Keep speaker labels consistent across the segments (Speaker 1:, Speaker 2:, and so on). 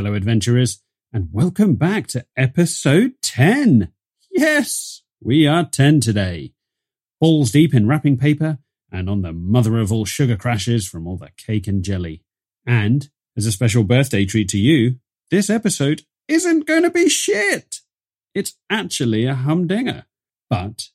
Speaker 1: adventurers, and welcome back to episode 10. Yes, we are 10 today. Balls deep in wrapping paper and on the mother of all sugar crashes from all the cake and jelly. And as a special birthday treat to you, this episode isn't going to be shit. It's actually a humdinger. But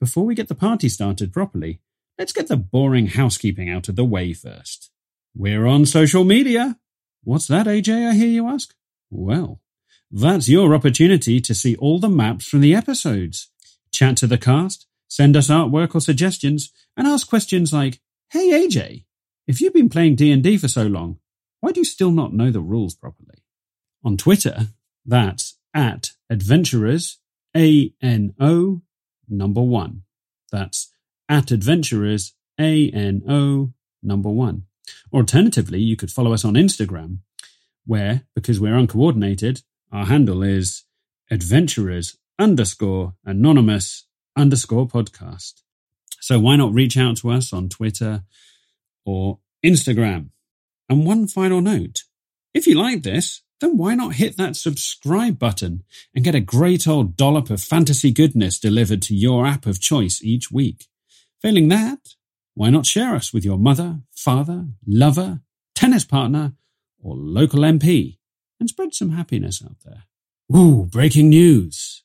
Speaker 1: before we get the party started properly, let's get the boring housekeeping out of the way first. We're on social media. What's that, AJ, I hear you ask? Well, that's your opportunity to see all the maps from the episodes. Chat to the cast, send us artwork or suggestions, and ask questions like, Hey AJ, if you've been playing D&D for so long, why do you still not know the rules properly? On Twitter, that's at adventurers, A-N-O, number one. That's at adventurers, A-N-O, number one. Alternatively, you could follow us on Instagram, where, because we're uncoordinated, our handle is adventurers underscore anonymous underscore podcast. So why not reach out to us on Twitter or Instagram? And one final note. If you like this, then why not hit that subscribe button and get a great old dollop of fantasy goodness delivered to your app of choice each week? Failing that, why not share us with your mother, father, lover, tennis partner, or local MP and spread some happiness out there? Ooh, breaking news.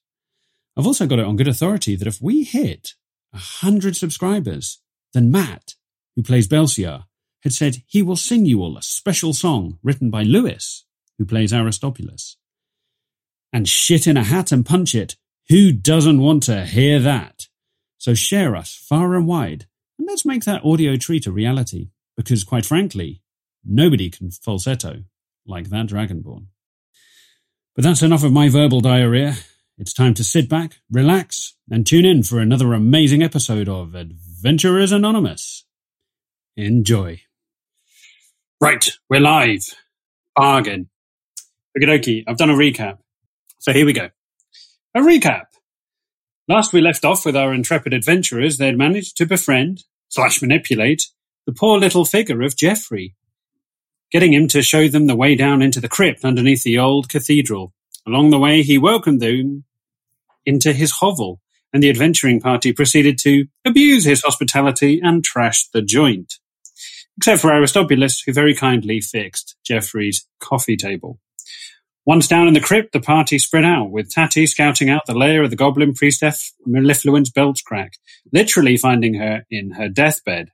Speaker 1: I've also got it on good authority that if we hit a hundred subscribers, then Matt, who plays Belsiar, had said he will sing you all a special song written by Lewis, who plays Aristobulus. And shit in a hat and punch it. Who doesn't want to hear that? So share us far and wide, and let's make that audio treat a reality, because quite frankly, nobody can falsetto like that Dragonborn. But that's enough of my verbal diarrhea. It's time to sit back, relax, and tune in for another amazing episode of Adventurers Anonymous. Enjoy. Right, we're live. Bargain. Okie I've done a recap. So here we go. A recap. Last we left off with our intrepid adventurers, they had managed to befriend, slash manipulate, the poor little figure of Geoffrey, getting him to show them the way down into the crypt underneath the old cathedral. Along the way, he welcomed them into his hovel, and the adventuring party proceeded to abuse his hospitality and trash the joint except for Aristobulus, who very kindly fixed Geoffrey's coffee table. Once down in the crypt, the party spread out, with Tatty scouting out the lair of the goblin priestess Mellifluent's Belchcrack, literally finding her in her deathbed.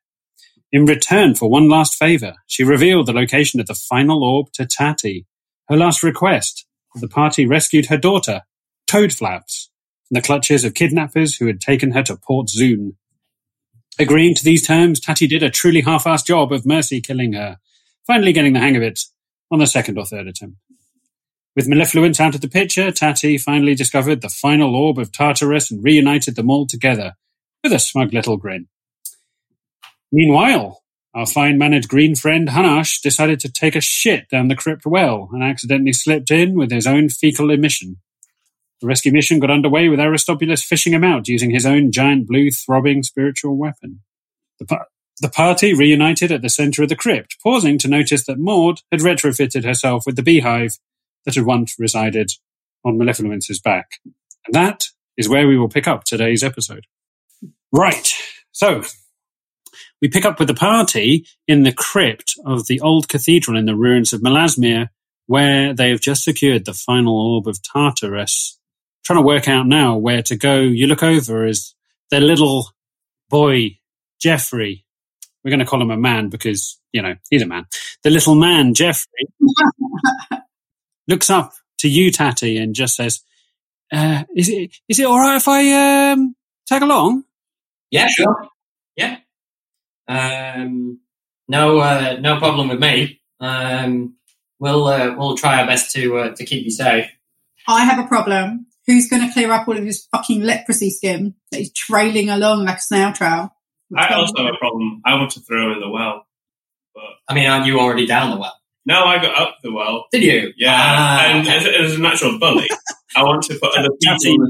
Speaker 1: In return for one last favour, she revealed the location of the final orb to Tatty. Her last request, the party rescued her daughter, Toadflaps, from the clutches of kidnappers who had taken her to Port Zoon. Agreeing to these terms, Tatty did a truly half-assed job of mercy killing her, finally getting the hang of it on the second or third attempt. With Mellifluent out of the picture, Tati finally discovered the final orb of Tartarus and reunited them all together with a smug little grin. Meanwhile, our fine-mannered green friend Hanash decided to take a shit down the crypt well and accidentally slipped in with his own fecal emission. The rescue mission got underway with Aristobulus fishing him out using his own giant blue throbbing spiritual weapon. The, par- the party reunited at the center of the crypt, pausing to notice that Maud had retrofitted herself with the beehive that had once resided on Mellifluent's back. And that is where we will pick up today's episode. Right. So we pick up with the party in the crypt of the old cathedral in the ruins of Melasmere, where they have just secured the final orb of Tartarus trying to work out now where to go. You look over as their little boy, Jeffrey. We're going to call him a man because, you know, he's a man. The little man, Geoffrey, looks up to you, Tatty, and just says, uh, is it, is it all right if I, um, tag along?
Speaker 2: Yeah, sure. Yeah. Um, no, uh, no problem with me. Um, we'll, uh, we'll try our best to, uh, to keep you safe.
Speaker 3: I have a problem who's going to clear up all of his fucking leprosy skin that he's trailing along like a snail trail?
Speaker 4: I also have a problem. I want to throw in the well. But
Speaker 2: I mean, aren't you already down the well?
Speaker 4: No, I got up the well.
Speaker 2: Did you?
Speaker 4: Yeah.
Speaker 2: Ah,
Speaker 4: and
Speaker 2: okay.
Speaker 4: as, as a natural bully, I want to put other
Speaker 1: Tatty,
Speaker 4: people.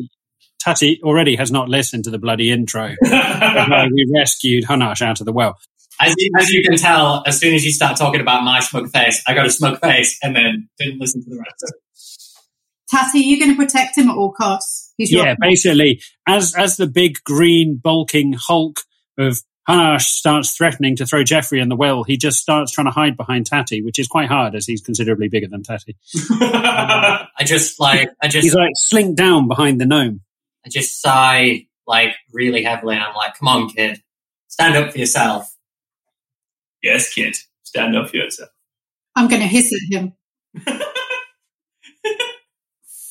Speaker 1: Tatty already has not listened to the bloody intro. We rescued Hanash out of the well.
Speaker 2: As you, as you can tell, as soon as you start talking about my smug face, I got a smug face and then didn't listen to the rest.
Speaker 3: Tatty, you're you going to protect him at all costs. He's
Speaker 1: Yeah, basically, as as the big green bulking hulk of Hanash starts threatening to throw Jeffrey in the well, he just starts trying to hide behind Tatty, which is quite hard as he's considerably bigger than Tatty.
Speaker 2: I just like I just
Speaker 1: He's like slink down behind the gnome.
Speaker 2: I just sigh like really heavily, and I'm like, "Come on, kid, stand up for yourself."
Speaker 4: yes, kid. Stand up for yourself.
Speaker 3: I'm going to hiss at him.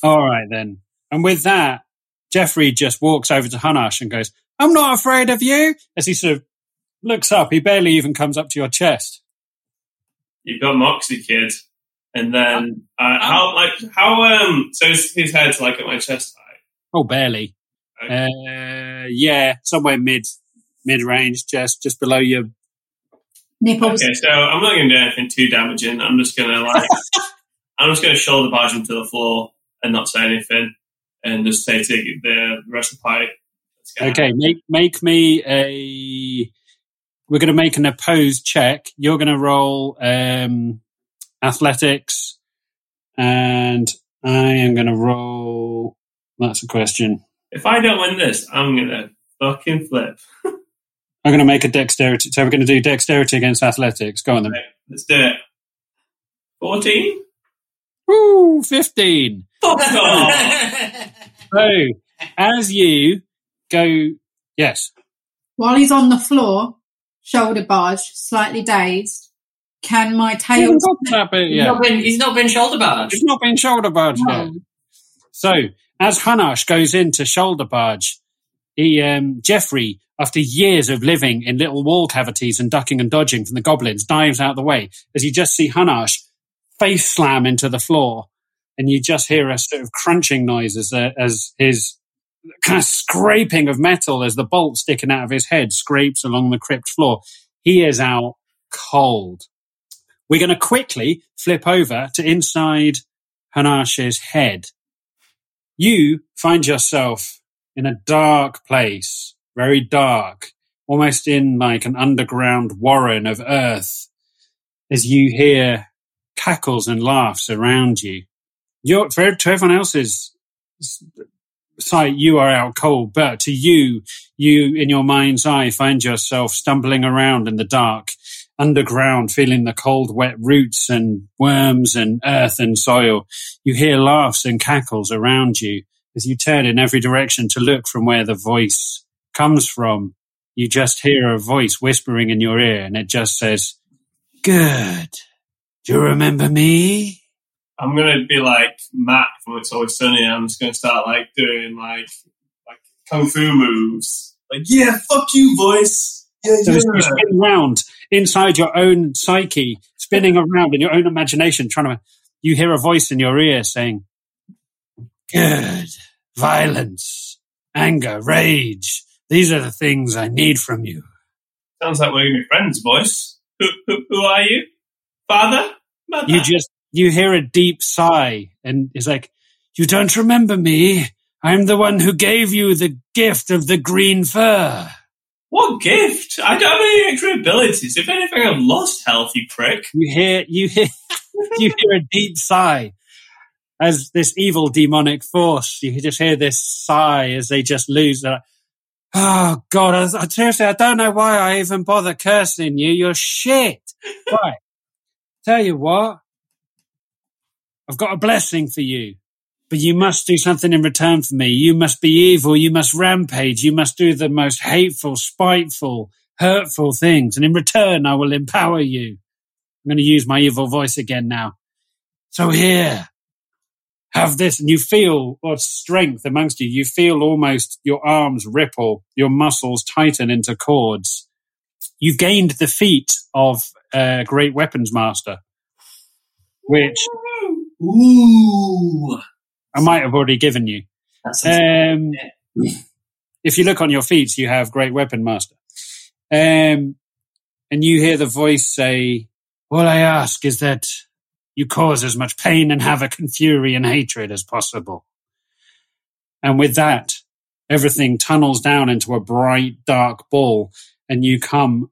Speaker 1: All right then. And with that, Jeffrey just walks over to Hanash and goes, I'm not afraid of you. As he sort of looks up, he barely even comes up to your chest.
Speaker 4: You've got Moxie, kid. And then, uh, how, like, how, um, so his, his head's like at my chest height.
Speaker 1: Oh, barely.
Speaker 4: Okay.
Speaker 1: Uh, yeah, somewhere mid mid range, just just below your.
Speaker 3: Nipples.
Speaker 4: Okay, so I'm not going to do anything too damaging. I'm just going to, like, I'm just going to shoulder barge him to the floor and not say anything and just say to the rest of the party.
Speaker 1: Okay, make make me a. We're going to make an opposed check. You're going to roll um, athletics, and I am going to roll. That's a question.
Speaker 4: If I don't win this, I'm going to fucking flip.
Speaker 1: I'm going to make a dexterity. So we're going to do dexterity against athletics. Go on then.
Speaker 4: Let's do it. 14?
Speaker 1: Ooh, 15.
Speaker 4: Fuck off!
Speaker 1: So, as you go, yes,
Speaker 3: While he's on the floor, shoulder barge, slightly dazed, can my tail...
Speaker 1: that bit
Speaker 2: He's not been he's not been shoulder barge.
Speaker 1: He's not been shoulder barge.
Speaker 3: No.
Speaker 1: So, as Hanash goes into shoulder barge, he, um, Jeffrey, after years of living in little wall cavities and ducking and dodging from the goblins, dives out of the way as you just see Hanash face slam into the floor, and you just hear a sort of crunching noise as, uh, as his kind of scraping of metal as the bolt sticking out of his head scrapes along the crypt floor. He is out cold. We're going to quickly flip over to inside Hanash's head. You find yourself in a dark place, very dark, almost in like an underground warren of earth, as you hear cackles and laughs around you. You're, for, to everyone else's sight, you are out cold, but to you, you in your mind's eye find yourself stumbling around in the dark, underground, feeling the cold, wet roots and worms and earth and soil. You hear laughs and cackles around you as you turn in every direction to look from where the voice comes from. You just hear a voice whispering in your ear and it just says, Good. Do you remember me?
Speaker 4: I'm going to be like Mac from It's Always Sunny. and I'm just going to start like doing like like kung fu moves. Like, yeah, fuck you, voice. Yeah,
Speaker 1: So as you
Speaker 4: yeah.
Speaker 1: spin round inside your own psyche, spinning around in your own imagination, trying to, you hear a voice in your ear saying, Good. Violence, anger, rage. These are the things I need from you.
Speaker 4: Sounds like we're to be friends, voice. Who, who, who are you? Father? Mother?
Speaker 1: You just, you hear a deep sigh and it's like, you don't remember me. I'm the one who gave you the gift of the green fur.
Speaker 4: what gift? I don't have any extra abilities. If anything, I've lost health, you prick.
Speaker 1: You hear, you hear, you hear a deep sigh as this evil demonic force. You just hear this sigh as they just lose. Like, oh God, I, I, seriously, I don't know why I even bother cursing you. You're shit. right. Tell you what, I've got a blessing for you, but you must do something in return for me. You must be evil. You must rampage. You must do the most hateful, spiteful, hurtful things. And in return, I will empower you. I'm going to use my evil voice again now. So here, have this, and you feel what strength amongst you. You feel almost your arms ripple, your muscles tighten into cords. You've gained the feat of a great weapons master, which
Speaker 2: Ooh,
Speaker 1: I might have already given you. Um, if you look on your feet, you have great weapon master. Um, and you hear the voice say, all I ask is that you cause as much pain and havoc and fury and hatred as possible. And with that, everything tunnels down into a bright, dark ball and you come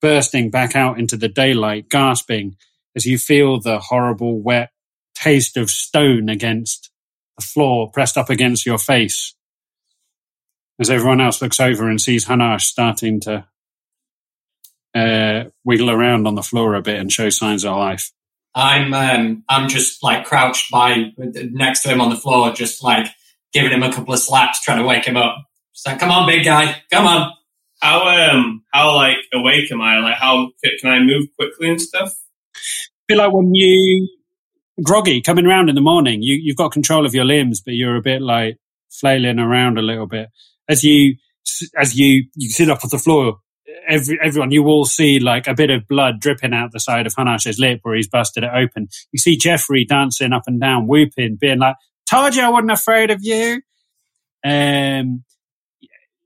Speaker 1: bursting back out into the daylight, gasping as you feel the horrible, wet taste of stone against the floor pressed up against your face as everyone else looks over and sees Hanash starting to uh, wiggle around on the floor a bit and show signs of life.
Speaker 2: I'm um, I'm just like crouched by next to him on the floor, just like giving him a couple of slaps, trying to wake him up. So come on, big guy, come on.
Speaker 4: How um how like awake am I? Like how can I move quickly and stuff?
Speaker 1: feel like when you groggy coming around in the morning, you you've got control of your limbs, but you're a bit like flailing around a little bit as you as you you sit up on the floor. Every, everyone, you all see like a bit of blood dripping out the side of Hanash's lip where he's busted it open. You see Jeffrey dancing up and down, whooping, being like, "Told you I wasn't afraid of you." Um,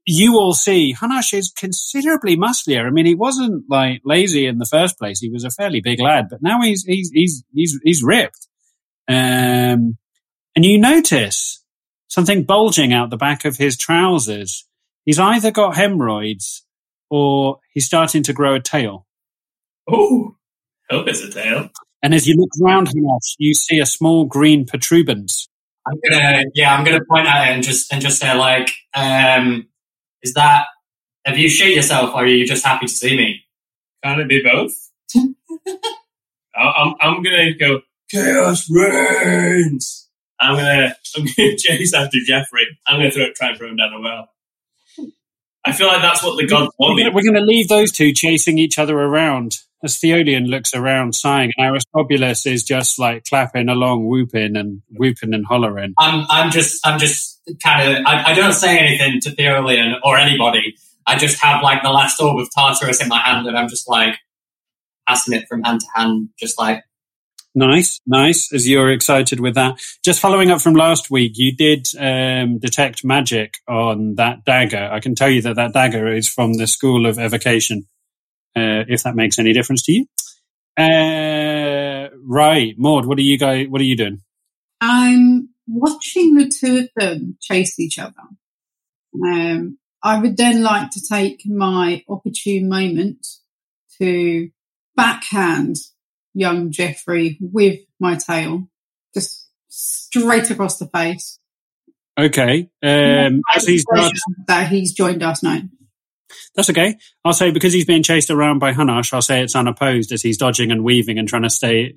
Speaker 1: you all see Hanash is considerably musclier. I mean, he wasn't like lazy in the first place. He was a fairly big lad, but now he's he's he's he's, he's ripped. Um, and you notice something bulging out the back of his trousers. He's either got hemorrhoids or he's starting to grow a tail.
Speaker 4: Oh, hope it's a tail.
Speaker 1: And as you look around Hanash, you see a small green protuberance.
Speaker 2: I'm gonna, yeah, I'm gonna point at it and just and just say like, um, is that have you shit yourself or are you just happy to see me?
Speaker 4: Can it be both? I'm, I'm gonna go chaos reigns. I'm gonna I'm gonna chase after Jeffrey. I'm gonna throw try and throw him down the well. I feel like that's what the gods want.
Speaker 1: We're going to leave those two chasing each other around. As Theolian looks around, sighing, and Aristobulus is just like clapping along, whooping and whooping and hollering.
Speaker 2: I'm, I'm just, I'm just kind of, I, I, don't say anything to Theolian or anybody. I just have like the last orb of Tartarus in my hand, and I'm just like passing it from hand to hand, just like
Speaker 1: Nice, nice. As you're excited with that. Just following up from last week, you did um, detect magic on that dagger. I can tell you that that dagger is from the School of Evocation, uh, if that makes any difference to you. Uh, right, Maud, what are you guys? What are you doing?
Speaker 3: I'm watching the two of them chase each other. Um, I would then like to take my opportune moment to backhand young Jeffrey with my tail, just straight across the face.
Speaker 1: Okay. Um,
Speaker 3: as he's that he's joined us now.
Speaker 1: That's okay. I'll say because he's being chased around by Hanash, I'll say it's unopposed as he's dodging and weaving and trying to stay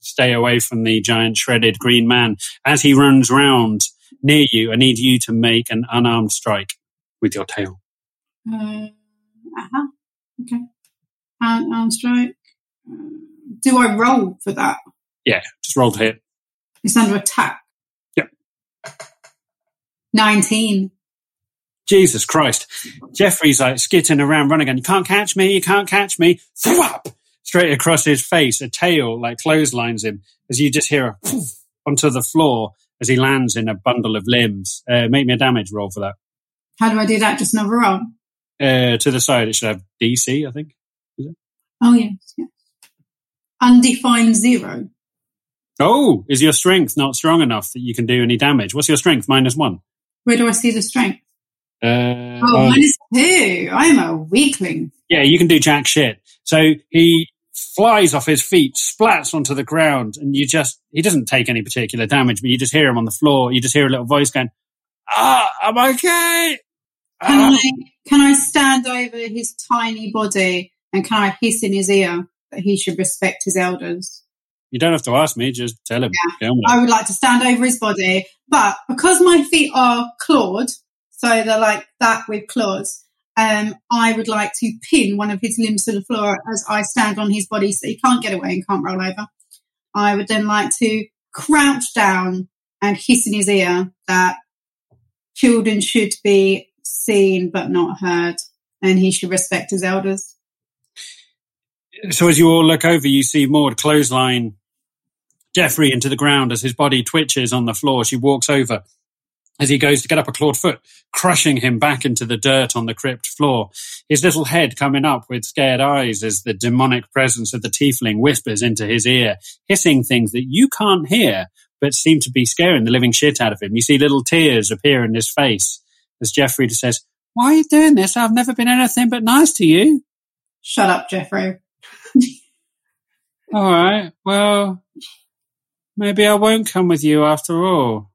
Speaker 1: stay away from the giant shredded green man. As he runs round near you, I need you to make an unarmed strike with your tail.
Speaker 3: Uh huh. Okay. Unarmed strike. Uh, do I roll for that?
Speaker 1: Yeah, just roll to hit.
Speaker 3: It's under attack.
Speaker 1: Yep.
Speaker 3: 19.
Speaker 1: Jesus Christ. Jeffrey's like skitting around, running again. You can't catch me. You can't catch me. Thwap! Straight across his face, a tail like clotheslines him as you just hear a poof onto the floor as he lands in a bundle of limbs. Uh, make me a damage roll for that.
Speaker 3: How do I do that? Just another roll?
Speaker 1: Uh, to the side, it should have DC, I think.
Speaker 3: Oh, yes, yes undefined zero.
Speaker 1: Oh, is your strength not strong enough that you can do any damage? What's your strength? Minus one.
Speaker 3: Where do I see the strength?
Speaker 1: Uh,
Speaker 3: oh, um, minus two. I'm a weakling.
Speaker 1: Yeah, you can do jack shit. So he flies off his feet, splats onto the ground, and you just, he doesn't take any particular damage, but you just hear him on the floor. You just hear a little voice going, ah, I'm okay.
Speaker 3: Can ah. I, can I stand over his tiny body and can I hiss in his ear? that he should respect his elders.
Speaker 1: You don't have to ask me, just tell him.
Speaker 3: Yeah. I would like to stand over his body, but because my feet are clawed, so they're like that with claws, um, I would like to pin one of his limbs to the floor as I stand on his body so he can't get away and can't roll over. I would then like to crouch down and hiss in his ear that children should be seen but not heard, and he should respect his elders
Speaker 1: so as you all look over, you see Maud clothesline Jeffrey into the ground as his body twitches on the floor. She walks over as he goes to get up a clawed foot, crushing him back into the dirt on the crypt floor. His little head coming up with scared eyes as the demonic presence of the tiefling whispers into his ear, hissing things that you can't hear, but seem to be scaring the living shit out of him. You see little tears appear in his face as Jeffrey says, Why are you doing this? I've never been anything but nice to you.
Speaker 3: Shut up, Jeffrey.
Speaker 1: all right. Well, maybe I won't come with you after all.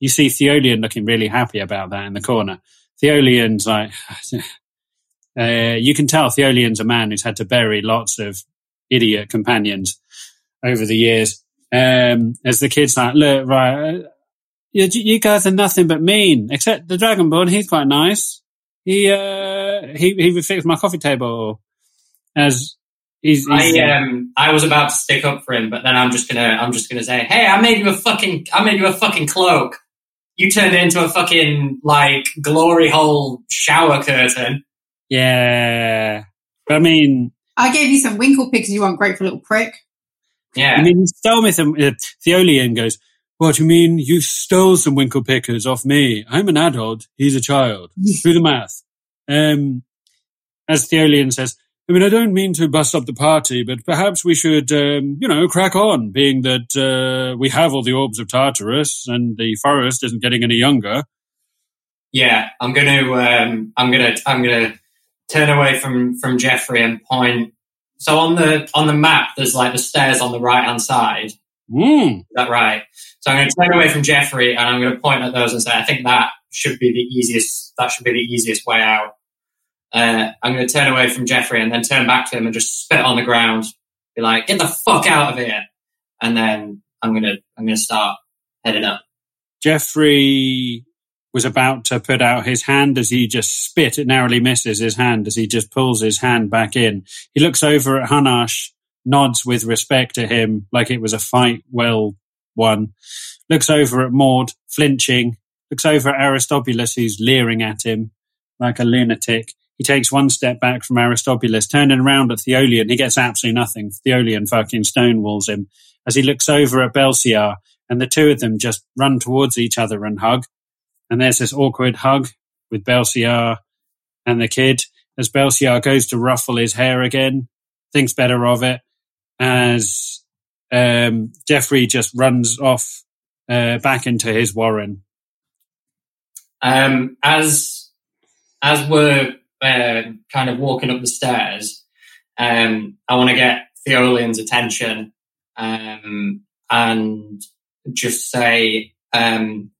Speaker 1: You see Theolian looking really happy about that in the corner. Theolian's like, uh, you can tell Theolian's a man who's had to bury lots of idiot companions over the years. Um, as the kid's like, look, right, uh, you, you guys are nothing but mean, except the Dragonborn. He's quite nice. He, uh, he, he would fix my coffee table as he's, he's
Speaker 2: I um I was about to stick up for him, but then I'm just gonna I'm just gonna say, hey, I made you a fucking I made you a fucking cloak. You turned it into a fucking like glory hole shower curtain.
Speaker 1: yeah. But I mean,
Speaker 3: I gave you some winkle pigs. You ungrateful little prick.
Speaker 2: Yeah.
Speaker 1: I mean, he stole me some. Uh, Theolian goes, "What do you mean? You stole some winkle pickers off me? I'm an adult. He's a child. Do the math." Um, as Theolian says, "I mean, I don't mean to bust up the party, but perhaps we should, um, you know, crack on. Being that uh, we have all the orbs of Tartarus, and the forest isn't getting any younger."
Speaker 2: Yeah, I'm gonna, um, I'm gonna, I'm gonna turn away from from Jeffrey and point. So on the on the map, there's like the stairs on the right hand side. Is
Speaker 1: Mm.
Speaker 2: that right? So I'm going to turn away from Jeffrey and I'm going to point at those and say, I think that should be the easiest. That should be the easiest way out. Uh, I'm going to turn away from Jeffrey and then turn back to him and just spit on the ground. Be like, get the fuck out of here. And then I'm going to I'm going to start heading up.
Speaker 1: Jeffrey was about to put out his hand as he just spit. It narrowly misses his hand as he just pulls his hand back in. He looks over at Hanash, nods with respect to him like it was a fight well won. Looks over at Maud, flinching. Looks over at Aristobulus, who's leering at him like a lunatic. He takes one step back from Aristobulus, turning around at Theolian. He gets absolutely nothing. Theolian fucking stonewalls him as he looks over at Belsiar, and the two of them just run towards each other and hug. And there's this awkward hug with Belsiar and the kid as Belsiar goes to ruffle his hair again, thinks better of it, as um, Jeffrey just runs off uh, back into his warren.
Speaker 2: Um, as as we're uh, kind of walking up the stairs, um, I want to get Theolian's attention um, and just say, um,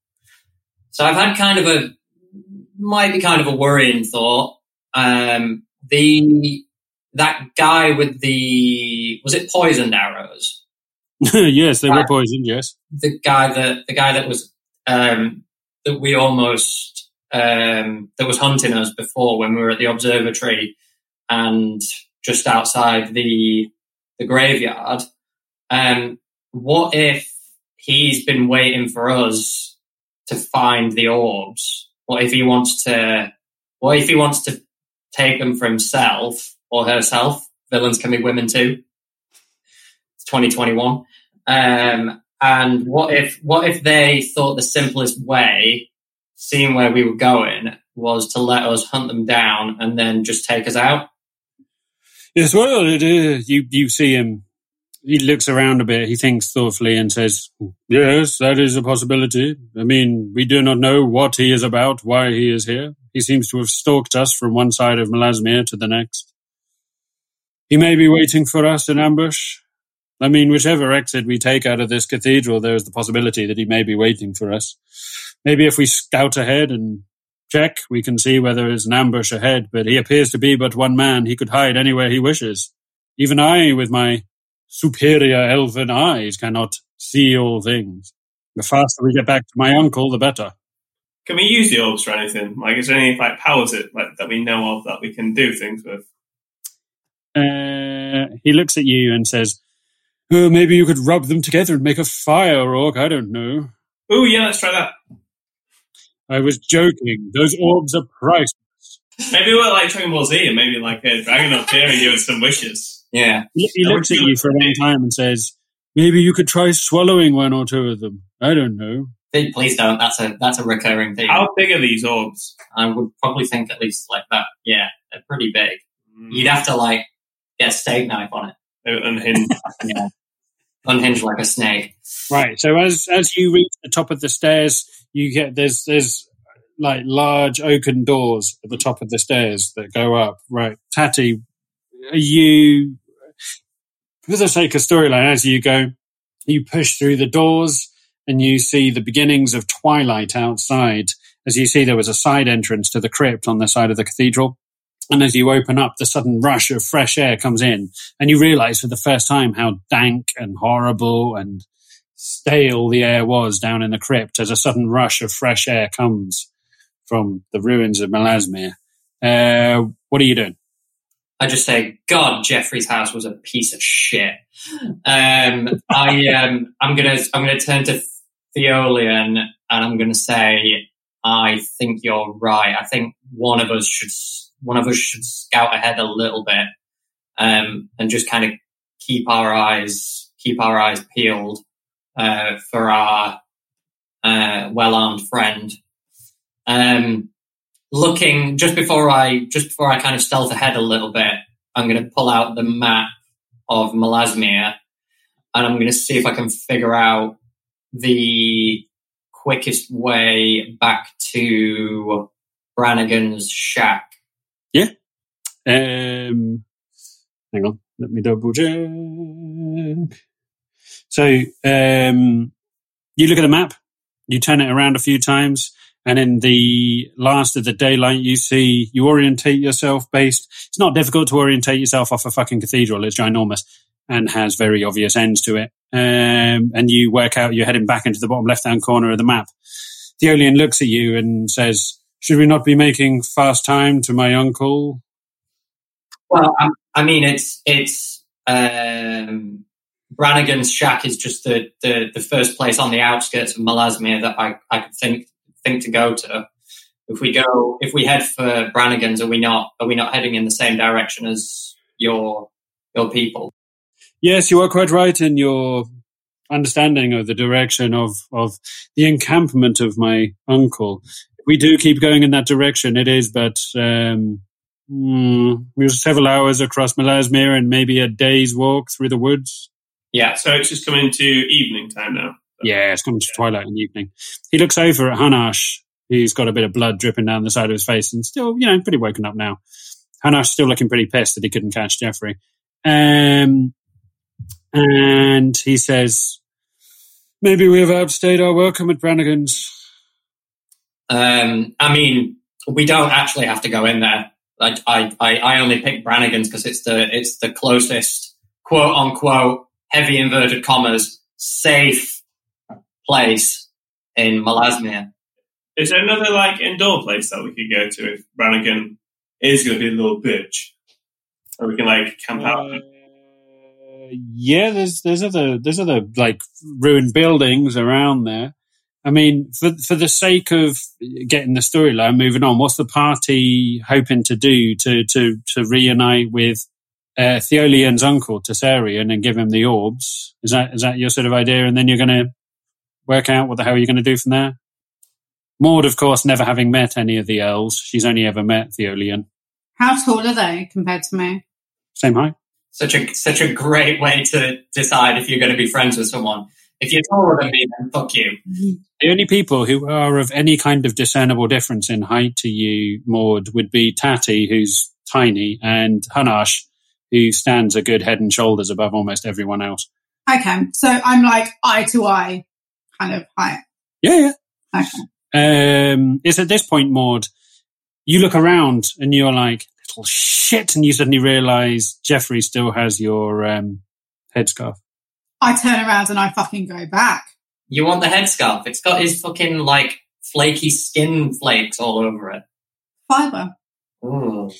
Speaker 2: so I've had kind of a might be kind of a worrying thought. Um, the that guy with the was it poisoned arrows?
Speaker 1: yes, they were poisoned. Yes.
Speaker 2: the guy that the guy that was um, that we almost um, that was hunting us before when we were at the observatory and just outside the the graveyard. Um, what if he's been waiting for us to find the orbs? What if he wants to? What if he wants to take them for himself or herself? Villains can be women too. It's 2021. Um, and what if what if they thought the simplest way, seeing where we were going, was to let us hunt them down and then just take us out?
Speaker 1: Yes. Well, it is. You you see him. He looks around a bit. He thinks thoughtfully and says, "Yes, that is a possibility. I mean, we do not know what he is about, why he is here. He seems to have stalked us from one side of Melasmere to the next. He may be waiting for us in ambush. I mean, whichever exit we take out of this cathedral, there is the possibility that he may be waiting for us. Maybe if we scout ahead and check, we can see whether there's an ambush ahead, but he appears to be but one man. He could hide anywhere he wishes. Even I, with my superior elven eyes, cannot see all things. The faster we get back to my uncle, the better.
Speaker 4: Can we use the orbs for anything? Like, is there any like powers it like that we know of that we can do things with?
Speaker 1: Uh, he looks at you and says, oh, maybe you could rub them together and make a fire, Orc. I don't know.
Speaker 4: Oh yeah, let's try that.
Speaker 1: I was joking. Those orbs are priceless.
Speaker 4: Maybe we're like Dragon Ball Z, and maybe like a dragon up here and give us some wishes.
Speaker 2: Yeah.
Speaker 1: He, he looks at you for a long time and says, maybe you could try swallowing one or two of them. I don't know.
Speaker 2: Please please don't. That's a that's a recurring thing.
Speaker 4: How big are these orbs?
Speaker 2: I would probably think at least like that. Yeah, they're pretty big. Hmm. You'd have to like get a steak knife on it.
Speaker 4: Maybe unhinged.
Speaker 2: Yeah. Unhinged like a snake.
Speaker 1: Right. So as as you reach the top of the stairs, you get there's there's like large oaken doors at the top of the stairs that go up. Right, Tatty, are you for the sake of storyline as you go, you push through the doors and you see the beginnings of twilight outside. As you see, there was a side entrance to the crypt on the side of the cathedral. And as you open up, the sudden rush of fresh air comes in, and you realize for the first time how dank and horrible and stale the air was down in the crypt as a sudden rush of fresh air comes from the ruins of Melasmere. Uh, what are you doing?
Speaker 2: I just say, God, Jeffrey's house was a piece of shit. Um, I, um, I'm gonna, I'm gonna turn to Theolian and I'm gonna say, I think you're right. I think one of us should, one of us should scout ahead a little bit, um, and just kind of keep our eyes, keep our eyes peeled, uh, for our, uh, well-armed friend. Um, looking just before I just before I kind of stealth ahead a little bit, I'm going to pull out the map of Melasmere and I'm going to see if I can figure out the quickest way back to Brannigan's shack.
Speaker 1: Yeah. Um, hang on, let me double check. So um, you look at the map, you turn it around a few times, and in the last of the daylight, you see, you orientate yourself based. It's not difficult to orientate yourself off a fucking cathedral. It's ginormous and has very obvious ends to it. Um, and you work out you're heading back into the bottom left hand corner of the map. The Theolian looks at you and says, should we not be making fast time to my uncle?
Speaker 2: Well, I, I mean, it's, it's, um, Brannigan's shack is just the, the, the first place on the outskirts of Melasmere that I, I could think thing to go to. If we go, if we head for Brannigan's, are we not? Are we not heading in the same direction as your your people?
Speaker 1: Yes, you are quite right in your understanding of the direction of of the encampment of my uncle. We do keep going in that direction. It is, but um, mm, we're several hours across Melasmere and maybe a day's walk through the woods.
Speaker 4: Yeah, so it's just coming to evening time now.
Speaker 1: Yeah, it's coming to twilight in the evening. He looks over at Hanash, who's got a bit of blood dripping down the side of his face and still, you know, pretty woken up now. Hanash still looking pretty pissed that he couldn't catch Jeffrey. Um, and he says, maybe we have outstayed our welcome at Brannigan's.
Speaker 2: Um, I mean, we don't actually have to go in there. Like, I, I, I only picked Brannigan's because it's the, it's the closest quote unquote heavy inverted commas safe place in Melasmere.
Speaker 4: Is there another like indoor place that we could go to if Brannigan is going to be a little bitch, or we can like camp out?
Speaker 1: Uh, yeah, there's there's other there's other like ruined buildings around there. I mean, for for the sake of getting the storyline moving on, what's the party hoping to do to to to reunite with uh, Theolian's uncle Tessarian and give him the orbs? Is that is that your sort of idea? And then you're going to work out what the hell you're going to do from there. Maud, of course, never having met any of the elves, she's only ever met Theolian.
Speaker 3: How tall are they compared to me?
Speaker 1: Same height.
Speaker 2: Such a such a great way to decide if you're going to be friends with someone. If you're taller than me, then fuck you.
Speaker 1: The only people who are of any kind of discernible difference in height to you, Maud, would be Tati, who's tiny, and Hanash, who stands a good head and shoulders above almost everyone else.
Speaker 3: Okay, so I'm like eye to eye kind of height.
Speaker 1: Yeah,
Speaker 3: Okay.
Speaker 1: yeah. Um, it's at this point, Maud, you look around and you're like, little shit, and you suddenly realize Jeffrey still has your um, headscarf.
Speaker 3: I turn around and I fucking go back.
Speaker 2: You want the headscarf? It's got his fucking like flaky skin flakes all over it.
Speaker 3: Fiber.
Speaker 2: Ooh.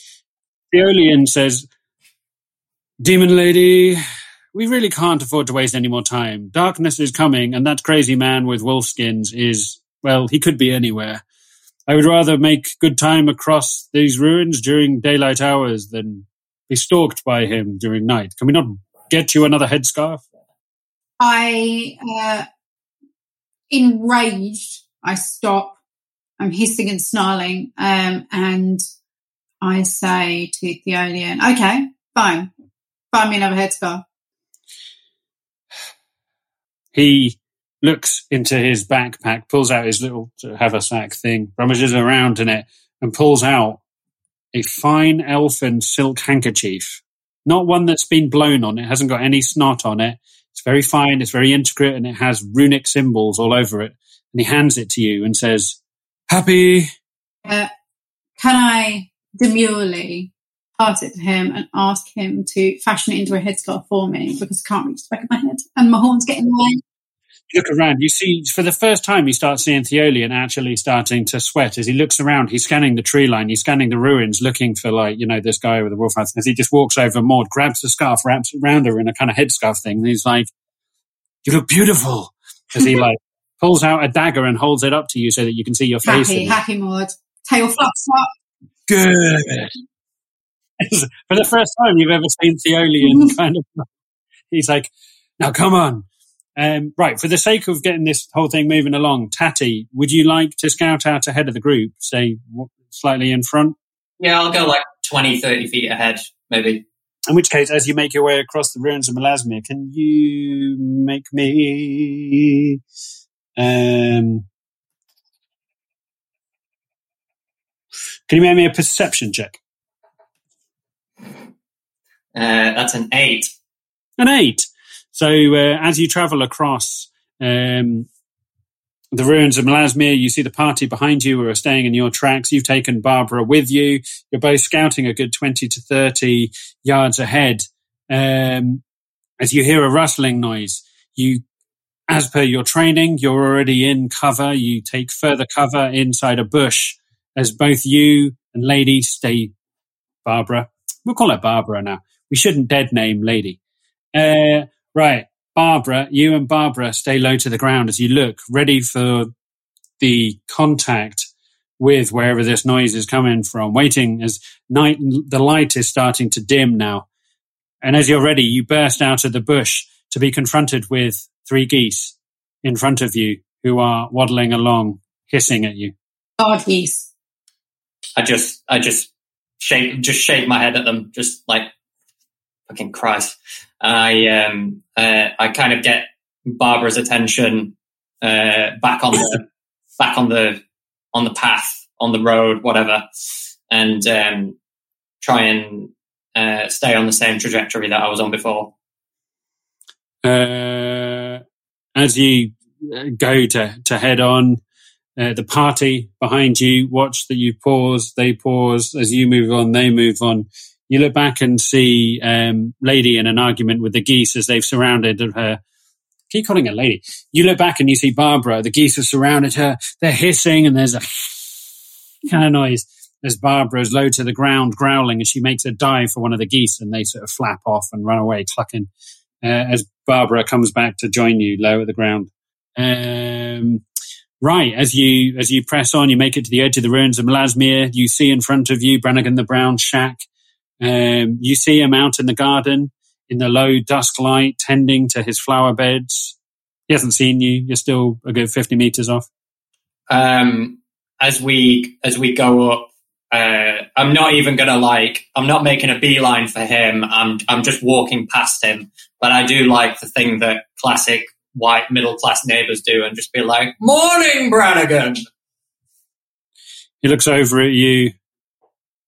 Speaker 1: Theolian says, Demon Lady, we really can't afford to waste any more time. Darkness is coming, and that crazy man with wolf skins is, well, he could be anywhere. I would rather make good time across these ruins during daylight hours than be stalked by him during night. Can we not get you another headscarf?
Speaker 3: I, uh, enraged, I stop. I'm hissing and snarling, um, and I say to Theolian, okay, fine. Find me another headscarf.
Speaker 1: He looks into his backpack, pulls out his little haversack thing, rummages around in it, and pulls out a fine elfin silk handkerchief. Not one that's been blown on. It hasn't got any snot on it. It's very fine, it's very intricate, and it has runic symbols all over it. And he hands it to you and says, Happy.
Speaker 3: Uh, can I demurely pass it to him and ask him to fashion it into a headscarf for me because I can't reach the back of my head and my horns get in the way?
Speaker 1: Look around, you see for the first time you start seeing Theolian actually starting to sweat as he looks around. He's scanning the tree line, he's scanning the ruins, looking for like you know this guy with the wolf hat. As he just walks over, Maud grabs the scarf, wraps it around her in a kind of headscarf thing. And he's like, "You look beautiful." As he like pulls out a dagger and holds it up to you so that you can see your face.
Speaker 3: Happy, happy Maud. Tail flaps up.
Speaker 1: Good. for the first time you've ever seen Theolian kind of. He's like, now come on, um, right, for the sake of getting this whole thing moving along, Tatty, would you like to scout out ahead of the group, say slightly in front?
Speaker 2: Yeah, I'll go like 20, 30 feet ahead, maybe.
Speaker 1: In which case, as you make your way across the ruins of Melasmia, can you make me um, can you make me a perception check?
Speaker 2: Uh, that's an eight.
Speaker 1: An eight. So uh, as you travel across um, the ruins of Melasmia, you see the party behind you who are staying in your tracks. You've taken Barbara with you. You're both scouting a good 20 to 30 yards ahead. Um, as you hear a rustling noise, you, as per your training, you're already in cover. You take further cover inside a bush as both you and Lady stay Barbara. We'll call her Barbara now. We shouldn't dead name Lady. Uh, Right. Barbara, you and Barbara stay low to the ground as you look, ready for the contact with wherever this noise is coming from, waiting as night, the light is starting to dim now. And as you're ready, you burst out of the bush to be confronted with three geese in front of you who are waddling along, hissing at you.
Speaker 3: God, geese.
Speaker 2: I just, I just shake, just shake my head at them, just like, fucking Christ. I um uh, I kind of get Barbara's attention uh, back on the back on the on the path on the road, whatever, and um, try and uh, stay on the same trajectory that I was on before.
Speaker 1: Uh, as you uh, go to to head on, uh, the party behind you watch that you pause, they pause as you move on, they move on you look back and see um, Lady in an argument with the geese as they've surrounded her. Keep calling her Lady. You look back and you see Barbara. The geese have surrounded her. They're hissing and there's a kind of noise as Barbara low to the ground, growling, and she makes a dive for one of the geese, and they sort of flap off and run away, clucking. Uh, as Barbara comes back to join you low at the ground. Um, right as you as you press on, you make it to the edge of the ruins of Melasmia. You see in front of you Brannigan the Brown shack. Um, you see him out in the garden in the low dusk light, tending to his flower beds. He hasn't seen you. You're still a good 50 meters off.
Speaker 2: Um, as we, as we go up, uh, I'm not even gonna like, I'm not making a beeline for him. I'm, I'm just walking past him. But I do like the thing that classic white middle class neighbors do and just be like, morning, Brannigan.
Speaker 1: He looks over at you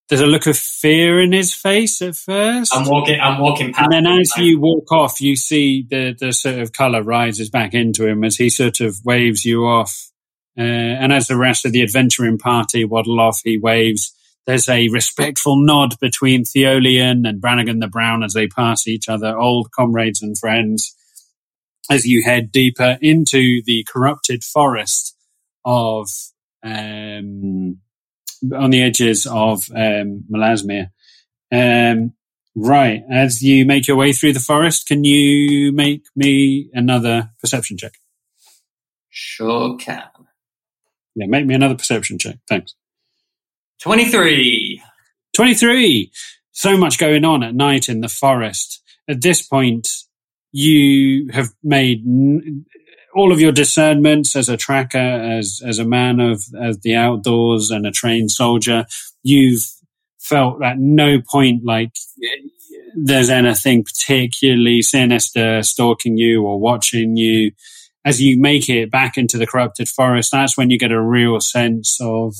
Speaker 1: there's a look of fear in his face at first.
Speaker 2: I'm walking. I'm walking past.
Speaker 1: And then as you walk off, you see the the sort of color rises back into him as he sort of waves you off. Uh, and as the rest of the adventuring party waddle off, he waves. There's a respectful nod between Theolian and Brannigan the Brown as they pass each other, old comrades and friends. As you head deeper into the corrupted forest of um, on the edges of um, Melasmia. Um, right. As you make your way through the forest, can you make me another perception check?
Speaker 2: Sure can.
Speaker 1: Yeah, make me another perception check. Thanks.
Speaker 2: 23.
Speaker 1: 23. So much going on at night in the forest. At this point, you have made all of your discernments as a tracker, as as a man of, of the outdoors and a trained soldier, you've felt at no point like eh, there's anything particularly sinister stalking you or watching you. As you make it back into the corrupted forest, that's when you get a real sense of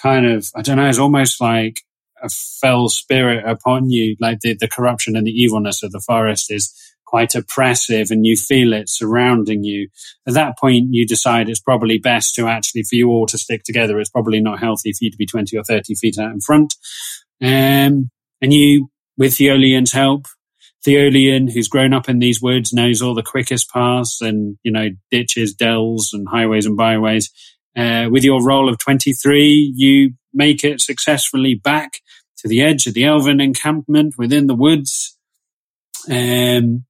Speaker 1: kind of, I don't know, it's almost like a fell spirit upon you, like the, the corruption and the evilness of the forest is quite oppressive and you feel it surrounding you. At that point, you decide it's probably best to actually, for you all to stick together. It's probably not healthy for you to be 20 or 30 feet out in front. Um, and you, with Theolian's help, Theolian, who's grown up in these woods, knows all the quickest paths and, you know, ditches, dells and highways and byways. Uh, with your roll of 23, you make it successfully back to the edge of the elven encampment within the woods. Um,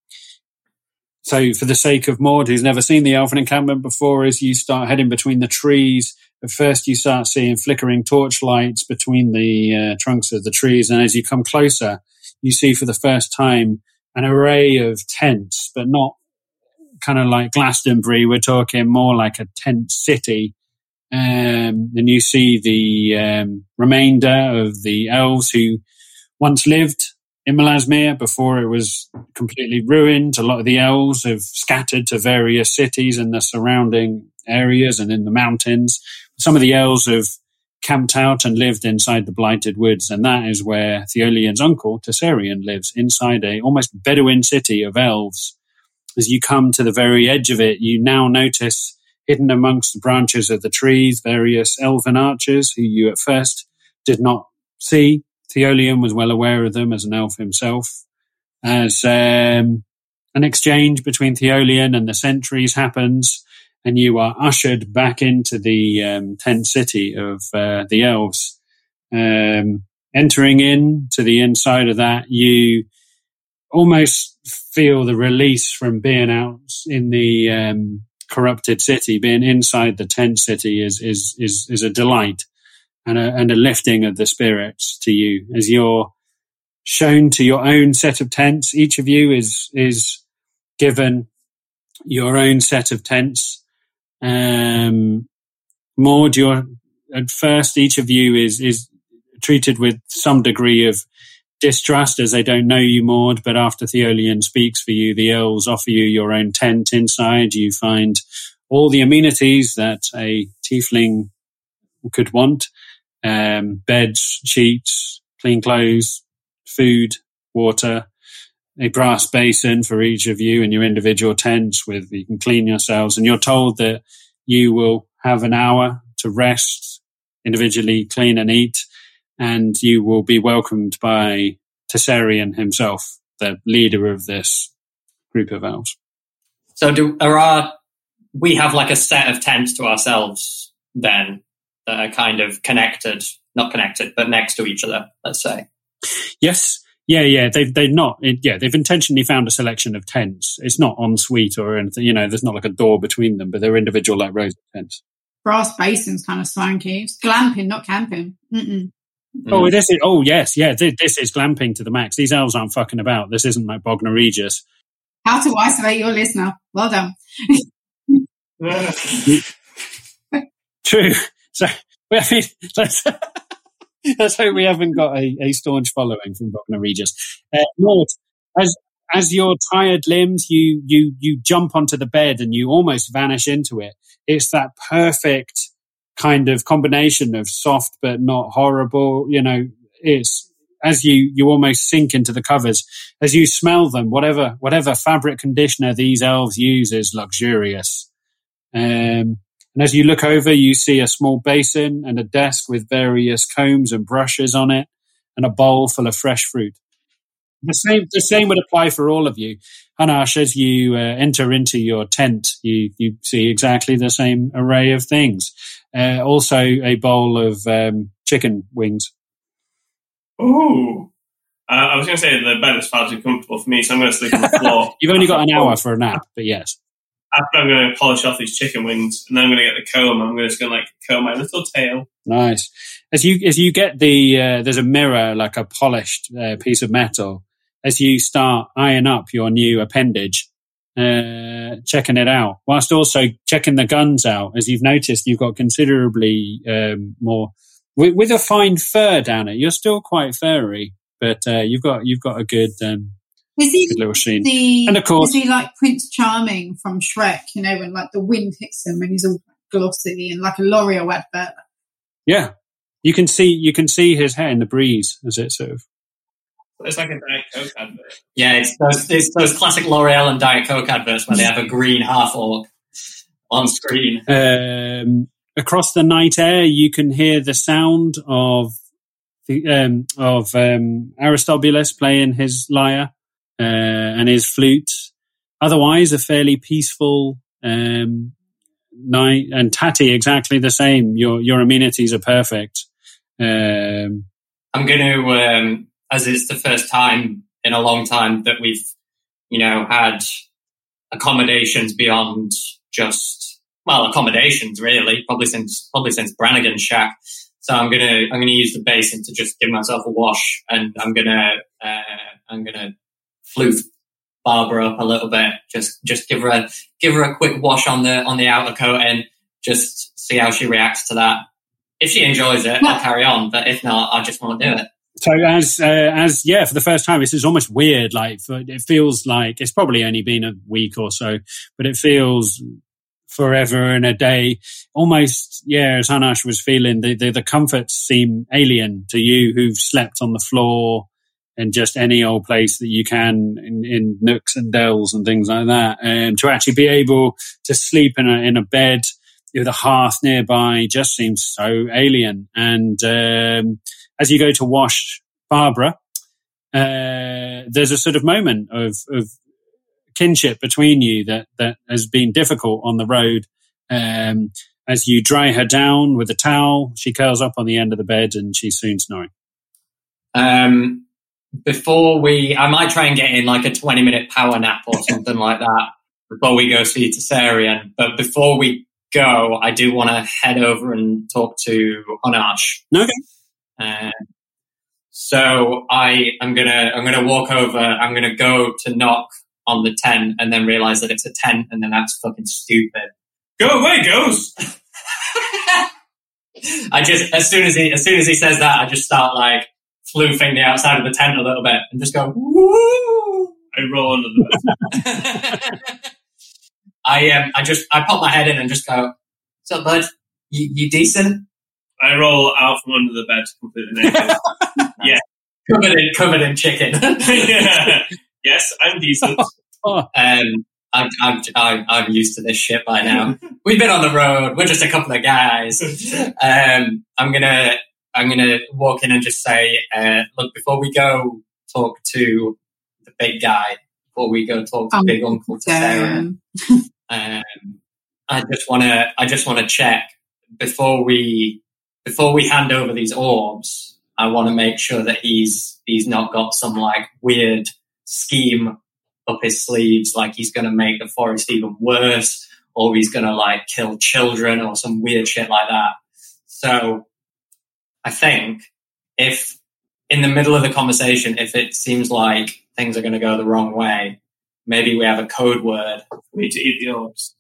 Speaker 1: so for the sake of Maud, who's never seen the elven encampment before, as you start heading between the trees, at first you start seeing flickering torchlights between the uh, trunks of the trees. And as you come closer, you see for the first time an array of tents, but not kind of like Glastonbury. We're talking more like a tent city. Um, and you see the um, remainder of the elves who once lived in Melasmere before it was completely ruined. A lot of the elves have scattered to various cities in the surrounding areas and in the mountains. Some of the elves have camped out and lived inside the blighted woods, and that is where Theolian's uncle, Tessarian, lives, inside a almost Bedouin city of elves. As you come to the very edge of it, you now notice hidden amongst the branches of the trees various elven archers who you at first did not see Theolian was well aware of them as an elf himself. As um, an exchange between Theolian and the sentries happens, and you are ushered back into the um, tent city of uh, the elves. Um, entering in to the inside of that, you almost feel the release from being out in the um, corrupted city. Being inside the tent city is is is, is a delight and a, and a lifting of the spirits to you as you're shown to your own set of tents. Each of you is, is given your own set of tents. Um, Maud, you're at first, each of you is, is treated with some degree of distrust as they don't know you, Maud, but after Theolian speaks for you, the elves offer you your own tent inside. You find all the amenities that a tiefling could want um, beds, sheets, clean clothes, food, water, a brass basin for each of you in your individual tents with you can clean yourselves and you're told that you will have an hour to rest, individually clean and eat, and you will be welcomed by Tessarian himself, the leader of this group of elves.
Speaker 2: So do are our, we have like a set of tents to ourselves then that are kind of connected, not connected, but next to each other, let's say.
Speaker 1: Yes. Yeah, yeah, they've they've not yeah they've intentionally found a selection of tents. It's not en suite or anything. You know, there's not like a door between them, but they're individual like rows of tents.
Speaker 3: Brass basin's kind of swanky. It's glamping, not camping. Mm-mm.
Speaker 1: Oh, this is oh yes, yeah, this, this, is glamping to the max. These elves aren't fucking about. This isn't like Bognor Regis.
Speaker 3: How to isolate your listener? Well done.
Speaker 1: True. So, I mean, let's, let's hope we haven't got a, a staunch following from Bognor Regis. Uh, Lord, as as your tired limbs, you you you jump onto the bed and you almost vanish into it. It's that perfect kind of combination of soft but not horrible. You know, it's as you you almost sink into the covers as you smell them. Whatever whatever fabric conditioner these elves use is luxurious. Um, and as you look over, you see a small basin and a desk with various combs and brushes on it and a bowl full of fresh fruit. The same, the same would apply for all of you. Hanash, as you uh, enter into your tent, you, you see exactly the same array of things. Uh, also a bowl of um, chicken wings.
Speaker 4: Ooh. Uh, I was going to say the bed is far too comfortable for me, so I'm going to sleep on the floor.
Speaker 1: You've only got an hour for a nap, but yes
Speaker 4: after I'm going to polish off these chicken wings, and then I'm going to get the comb. I'm just going to like comb my little tail.
Speaker 1: Nice. As you as you get the uh, there's a mirror like a polished uh, piece of metal. As you start eyeing up your new appendage, uh, checking it out, whilst also checking the guns out. As you've noticed, you've got considerably um, more with, with, a fine fur down it. You're still quite furry, but uh, you've got you've got a good um,
Speaker 3: is he
Speaker 1: good little sheen.
Speaker 3: The,
Speaker 1: and of course,
Speaker 3: is he like Prince Charming from Shrek? You know, when like the wind hits him and he's all glossy and like a L'Oreal advert.
Speaker 1: Yeah, You can see you can see his hair in the breeze as it sort of.
Speaker 4: It's like a Diet Coke advert.
Speaker 2: Yeah, it's those, it's those classic L'Oreal and Diet Coke adverts where they have a green half orc on screen.
Speaker 1: Um, across the night air, you can hear the sound of the um, of um, Aristobulus playing his lyre uh, and his flute. Otherwise, a fairly peaceful um, night. And Tatty, exactly the same. Your your amenities are perfect. Um,
Speaker 2: I'm going to, um, as it's the first time in a long time that we've, you know, had accommodations beyond just, well, accommodations really, probably since, probably since Brannigan's shack. So I'm gonna, I'm gonna use the basin to just give myself a wash and I'm gonna, uh, I'm gonna floof Barbara up a little bit. Just, just give her a, give her a quick wash on the, on the outer coat and just see how she reacts to that. If she enjoys it, I'll carry on. But if not, I just want to do it.
Speaker 1: So as uh, as yeah, for the first time, this is almost weird. Like for, it feels like it's probably only been a week or so, but it feels forever and a day. Almost yeah, as Hanash was feeling, the, the the comforts seem alien to you, who've slept on the floor in just any old place that you can in, in nooks and dells and things like that. And to actually be able to sleep in a in a bed with a hearth nearby just seems so alien. And um, as you go to wash Barbara, uh, there's a sort of moment of, of kinship between you that, that has been difficult on the road. Um, as you dry her down with a towel, she curls up on the end of the bed and she's soon snoring.
Speaker 2: Um, before we, I might try and get in like a 20 minute power nap or something like that before we go see Tessarian. But before we go, I do want to head over and talk to Hanash.
Speaker 1: Okay.
Speaker 2: Uh, so I am gonna I'm gonna walk over. I'm gonna go to knock on the tent and then realize that it's a tent, and then that's fucking stupid.
Speaker 4: Go away, ghost!
Speaker 2: I just as soon as he as soon as he says that, I just start like floofing the outside of the tent a little bit and just go. Woo!
Speaker 4: I roll under the bed.
Speaker 2: I um I just I pop my head in and just go. So, bud, you, you decent?
Speaker 4: I roll out from under the bed completely naked.
Speaker 2: Covered in covered in chicken.
Speaker 4: yeah. Yes, I'm decent.
Speaker 2: Um, I'm, I'm, I'm, I'm used to this shit by now. We've been on the road. We're just a couple of guys. Um, I'm gonna, I'm gonna walk in and just say, uh, look, before we go talk to the big guy, before we go talk to
Speaker 3: Um,
Speaker 2: big uncle to Sarah,
Speaker 3: Um,
Speaker 2: I just wanna, I just wanna check before we, before we hand over these orbs. I want to make sure that he's, he's not got some like weird scheme up his sleeves, like he's going to make the forest even worse, or he's going to like kill children or some weird shit like that. So I think if in the middle of the conversation, if it seems like things are going to go the wrong way, maybe we have a code word.
Speaker 4: For me to eat the orbs.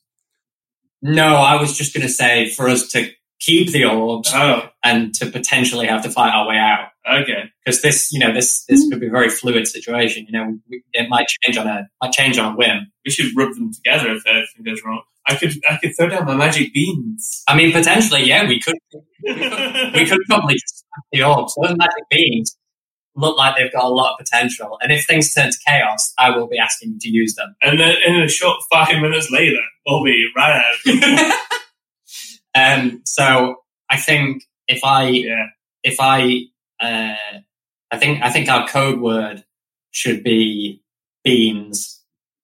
Speaker 2: No, I was just going to say for us to keep the orbs
Speaker 4: Oh,
Speaker 2: and to potentially have to fight our way out.
Speaker 4: okay.
Speaker 2: Because this, you know, this this could be a very fluid situation. You know, it might change on a might change on a whim.
Speaker 4: We should rub them together if anything goes wrong. I could I could throw down my magic beans.
Speaker 2: I mean, potentially, yeah, we could we could probably just the orbs. Those magic beans look like they've got a lot of potential, and if things turn to chaos, I will be asking you to use them.
Speaker 4: And then in a short five minutes later, we'll be right out.
Speaker 2: um, so I think if I
Speaker 4: yeah.
Speaker 2: if I uh, I think I think our code word should be beans.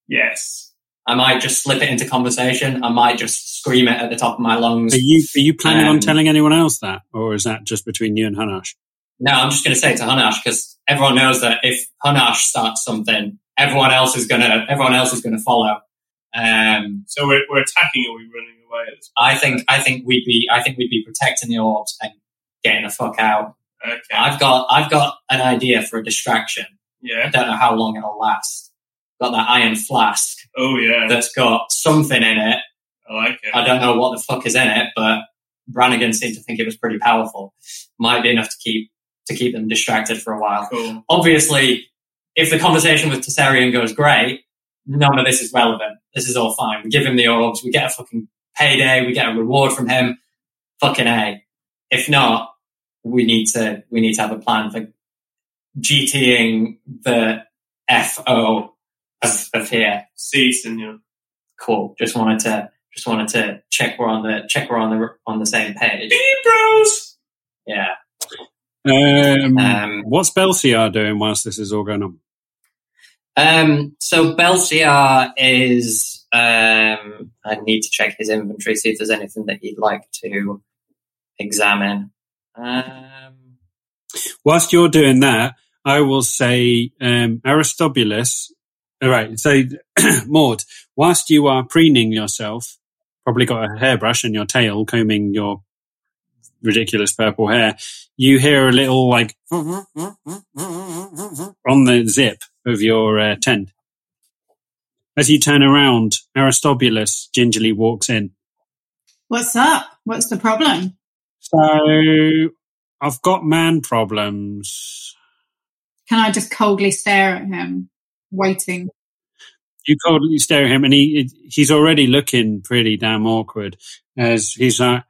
Speaker 4: Yes.
Speaker 2: I might just slip it into conversation. I might just scream it at the top of my lungs.
Speaker 1: are you are you planning on
Speaker 2: Um,
Speaker 1: telling anyone else that, or is that just between you and Hanash?
Speaker 2: No, I'm just going to say it to Hanash because everyone knows that if Hanash starts something, everyone else is going to everyone else is going to follow. Um,
Speaker 4: So we're, we're attacking or we're running away at this
Speaker 2: I think I think we'd be I think we'd be protecting the orbs and getting the fuck out.
Speaker 4: Okay.
Speaker 2: I've got I've got an idea for a distraction.
Speaker 4: Yeah.
Speaker 2: I don't know how long it'll last. Got that iron flask
Speaker 4: Oh yeah.
Speaker 2: that's got something in it.
Speaker 4: I like it.
Speaker 2: I don't know what the fuck is in it, but Brannigan seemed to think it was pretty powerful. Might be enough to keep to keep them distracted for a while.
Speaker 4: Cool.
Speaker 2: obviously, if the conversation with Tessarian goes great, none of this is relevant. This is all fine. We give him the orbs, we get a fucking payday, we get a reward from him. Fucking A. If not, we need to we need to have a plan for GTing the FO of, of here.
Speaker 4: See, senor.
Speaker 2: Cool. Just wanted to just wanted to check we're on the check we're on the on the same page.
Speaker 4: Beep bros.
Speaker 2: Yeah.
Speaker 1: Um,
Speaker 2: Um,
Speaker 1: what's Belciar doing whilst this is all going on?
Speaker 2: Um, so Belciar is. Um, I need to check his inventory, see if there's anything that he'd like to examine. Um,
Speaker 1: Whilst you're doing that, I will say um, Aristobulus. All right, so Maud, whilst you are preening yourself, probably got a hairbrush in your tail, combing your ridiculous purple hair, you hear a little like on the zip of your uh, tent. As you turn around, Aristobulus gingerly walks in.
Speaker 3: What's up? What's the problem?
Speaker 1: So I've got man problems.
Speaker 3: Can I just coldly stare at him, waiting?
Speaker 1: you coldly stare at him and he he's already looking pretty damn awkward as he's like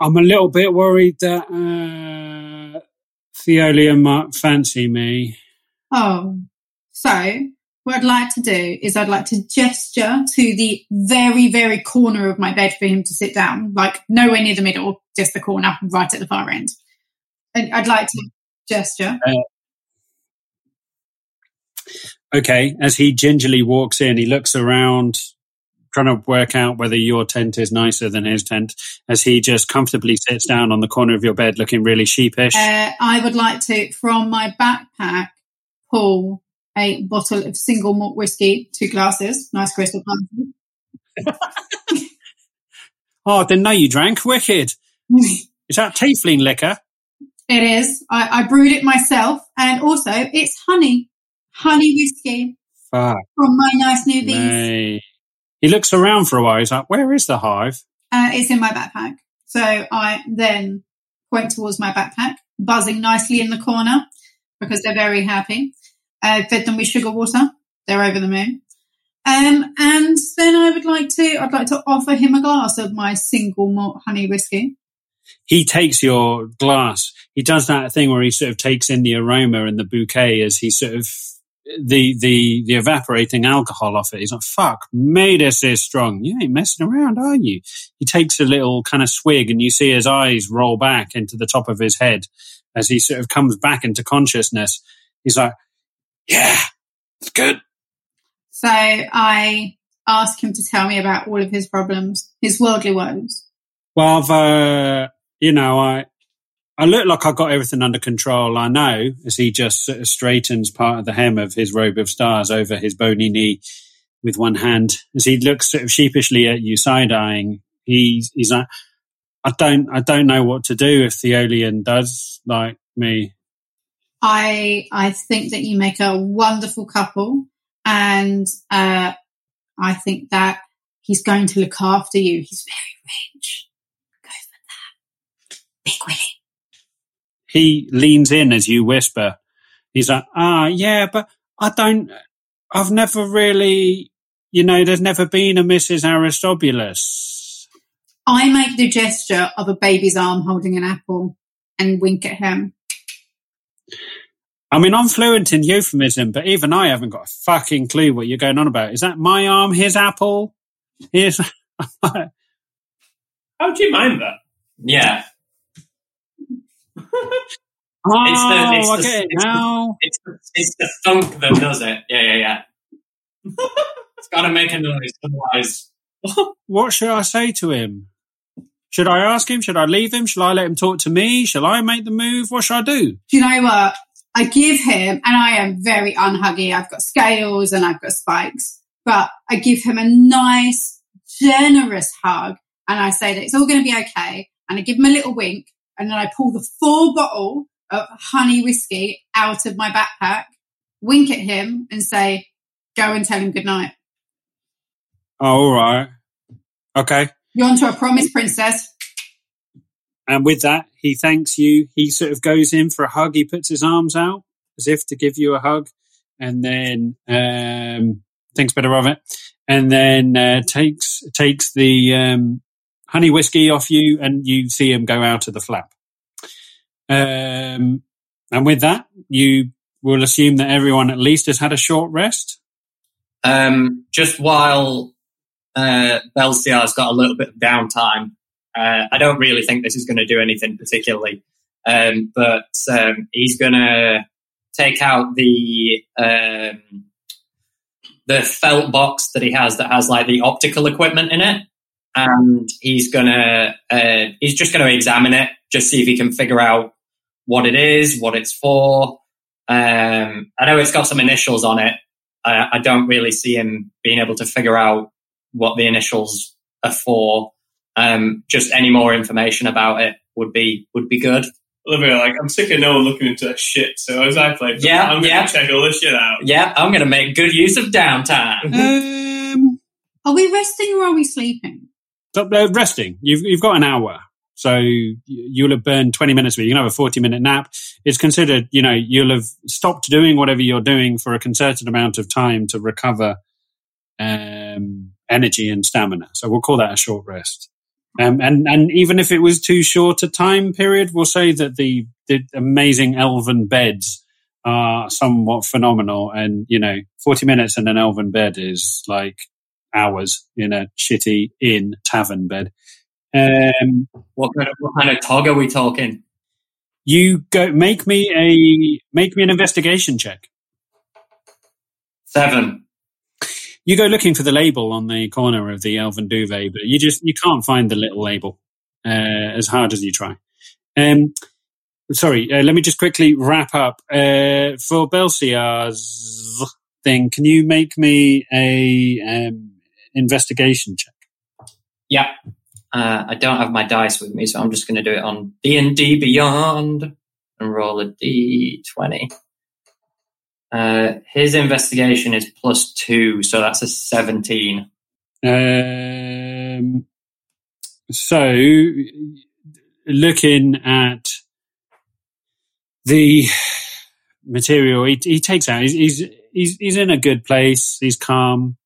Speaker 1: i'm a little bit worried that uh Theolian might fancy me
Speaker 3: Oh, so what I'd like to do is I'd like to gesture to the very, very corner of my bed for him to sit down, like nowhere near the middle, just the corner, right at the far end. And I'd like to gesture.
Speaker 1: Okay as he gingerly walks in he looks around trying to work out whether your tent is nicer than his tent as he just comfortably sits down on the corner of your bed looking really sheepish.
Speaker 3: Uh, I would like to, from my backpack, pull a bottle of single malt whiskey, two glasses, nice crystal glasses.
Speaker 1: oh i didn't know you drank. Wicked. Is that tiefling liquor?
Speaker 3: It is. I, I brewed it myself, and also it's honey, honey whiskey
Speaker 1: Fuck
Speaker 3: from my nice new bees.
Speaker 1: he looks around for a while he's like where is the hive
Speaker 3: Uh, it's in my backpack. So I then point towards my backpack, buzzing nicely in the corner because they're very happy. I fed them with sugar water. They're over the moon. Um, and then I would like to, I'd like to offer him a glass of my single malt honey whiskey.
Speaker 1: he takes your glass. He does that thing where he sort of takes in the aroma and the bouquet as he sort of the the the evaporating alcohol off it. He's like, "Fuck, me, this is strong. You ain't messing around, are you?" He takes a little kind of swig, and you see his eyes roll back into the top of his head as he sort of comes back into consciousness. He's like, "Yeah, it's good."
Speaker 3: So I ask him to tell me about all of his problems, his worldly woes.
Speaker 1: Well, I've, uh, you know, I, I look like I've got everything under control. I know as he just sort of straightens part of the hem of his robe of stars over his bony knee with one hand as he looks sort of sheepishly at you, side eyeing. He's, he's like, I don't, I don't know what to do if Theolian does like me.
Speaker 3: I I think that you make a wonderful couple, and uh, I think that he's going to look after you. He's very rich. Go for that, Big Willie.
Speaker 1: He leans in as you whisper. He's like, ah, yeah, but I don't, I've never really, you know, there's never been a Mrs. Aristobulus.
Speaker 3: I make the gesture of a baby's arm holding an apple and wink at him.
Speaker 1: I mean, I'm fluent in euphemism, but even I haven't got a fucking clue what you're going on about. Is that my arm, his apple? His.
Speaker 4: How do you mind that?
Speaker 2: Yeah,
Speaker 1: Oh,
Speaker 2: It's the- it's
Speaker 1: I
Speaker 2: the-
Speaker 1: get it
Speaker 2: it's the- it's the, oh, it's the thunk that does it. Yeah, yeah, yeah. it's got to make a noise, otherwise.
Speaker 1: What should I say to him? Should I ask him? Should I leave him? Shall I let him talk to me? Shall I make the move? What should I do?
Speaker 3: Do you know what? I give him, and I am very unhuggy. I've got scales and I've got spikes, but I give him a nice, generous hug, and I say that it's all going to be okay. And I give him a little wink, and then I pull the full bottle of honey whiskey out of my backpack, wink at him, and say, "Go and tell him good night.
Speaker 1: Oh, all right. Okay.
Speaker 3: You're onto a promise, princess."
Speaker 1: And with that, he thanks you. He sort of goes in for a hug. He puts his arms out as if to give you a hug and then um, thinks better of it. And then uh, takes takes the um, honey whiskey off you and you see him go out of the flap. Um, and with that, you will assume that everyone at least has had a short rest.
Speaker 2: Um, just while uh, Belsiar's got a little bit of downtime, uh, I don't really think this is going to do anything particularly, um, but um, he's going to take out the um, the felt box that he has that has like the optical equipment in it, and he's gonna uh, he's just going to examine it, just see if he can figure out what it is, what it's for. Um, I know it's got some initials on it. I, I don't really see him being able to figure out what the initials are for. Um, just any more information about it would be would be good.
Speaker 4: Olivia, like, I'm sick of no one looking into that shit. So as I play,
Speaker 2: Yeah,
Speaker 4: I'm going to
Speaker 2: yeah.
Speaker 4: check all this shit out.
Speaker 2: Yeah, I'm going to make good use of downtime.
Speaker 1: Um,
Speaker 3: Are we resting or are we sleeping?
Speaker 1: so, uh, resting. You've you've got an hour, so you'll have burned twenty minutes of it. You can have a forty minute nap. It's considered, you know, you'll have stopped doing whatever you're doing for a concerted amount of time to recover um, energy and stamina. So we'll call that a short rest. Um, and and even if it was too short a time period, we'll say that the the amazing elven beds are somewhat phenomenal. And you know, forty minutes in an elven bed is like hours in a shitty inn tavern bed. Um,
Speaker 2: What kind of what kind of tog are we talking?
Speaker 1: you go make me a make me an investigation check.
Speaker 2: Seven.
Speaker 1: You go looking for the label on the corner of the elven duvet, but you just you can't find the little label uh, as hard as you try. Um, sorry, uh, let me just quickly wrap up uh, for Belsiar's thing. Can you make me a um, investigation check?
Speaker 2: Yeah. Uh, I don't have my dice with me, so I'm just going to do it on D and D Beyond and roll a D twenty. Uh, his investigation is plus two, so that's a seventeen.
Speaker 1: Um, so, looking at the material he, he takes out, he's, he's he's he's in a good place. He's calm.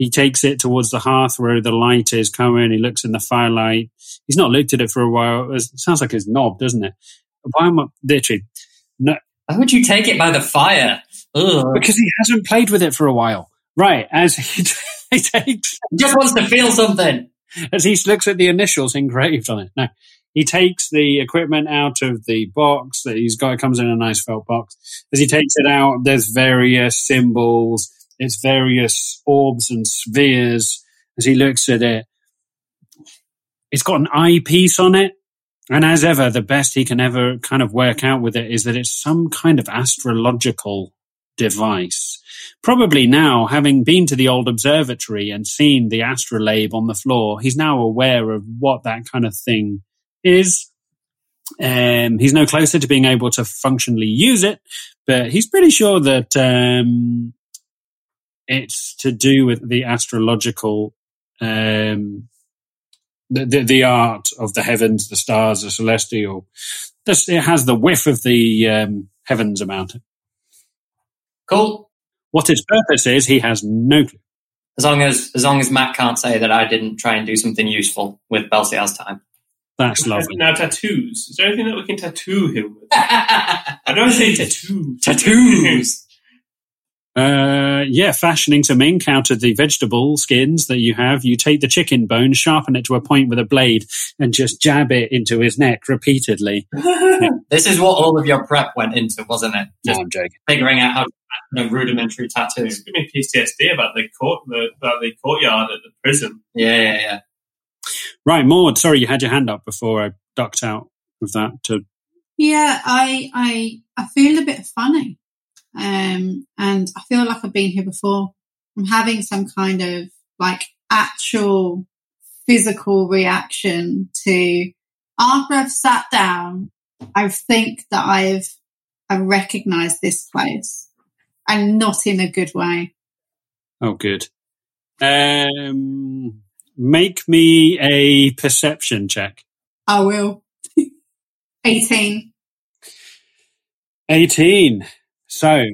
Speaker 1: He takes it towards the hearth where the light is coming. He looks in the firelight. He's not looked at it for a while. It sounds like it's knob, doesn't it? Why am I literally? No,
Speaker 2: Why would you take it by the fire? Ugh.
Speaker 1: because he hasn't played with it for a while. Right, as he, he takes
Speaker 2: He just wants to feel something.
Speaker 1: as he looks at the initials engraved on it. No, he takes the equipment out of the box that he's got. It comes in a nice felt box. As he takes it out, there's various symbols. It's various orbs and spheres. As he looks at it, it's got an eyepiece on it. And as ever, the best he can ever kind of work out with it is that it's some kind of astrological device. Probably now, having been to the old observatory and seen the astrolabe on the floor, he's now aware of what that kind of thing is. Um, he's no closer to being able to functionally use it, but he's pretty sure that um, it's to do with the astrological, um, the, the the art of the heavens, the stars, the celestial. This, it has the whiff of the um, heavens about it.
Speaker 2: Cool.
Speaker 1: What its purpose is, he has no clue.
Speaker 2: As long as as long as Matt can't say that I didn't try and do something useful with Belsiar's time.
Speaker 1: That's lovely.
Speaker 4: Now, tattoos. Is there anything that we can tattoo him with? I don't say tattoos.
Speaker 2: Tattoos.
Speaker 1: Uh, yeah, fashioning some ink out of the vegetable skins that you have. You take the chicken bone, sharpen it to a point with a blade, and just jab it into his neck repeatedly.
Speaker 2: This is what all of your prep went into, wasn't it?
Speaker 1: No,
Speaker 2: Just
Speaker 1: I'm joking.
Speaker 2: figuring out how to make a rudimentary tattoo.
Speaker 4: It's giving me PTSD about the court, the, about the courtyard at the prison.
Speaker 2: Yeah, yeah, yeah.
Speaker 1: Right, Maud. Sorry, you had your hand up before I ducked out of that. To
Speaker 3: Yeah, I I I feel a bit funny, um, and I feel like I've been here before. I'm having some kind of like actual physical reaction to after I've sat down. I think that I've I recognise this place, and not in a good way.
Speaker 1: oh, good. Um, make me a perception check.
Speaker 3: I will. Eighteen.
Speaker 1: 18. So,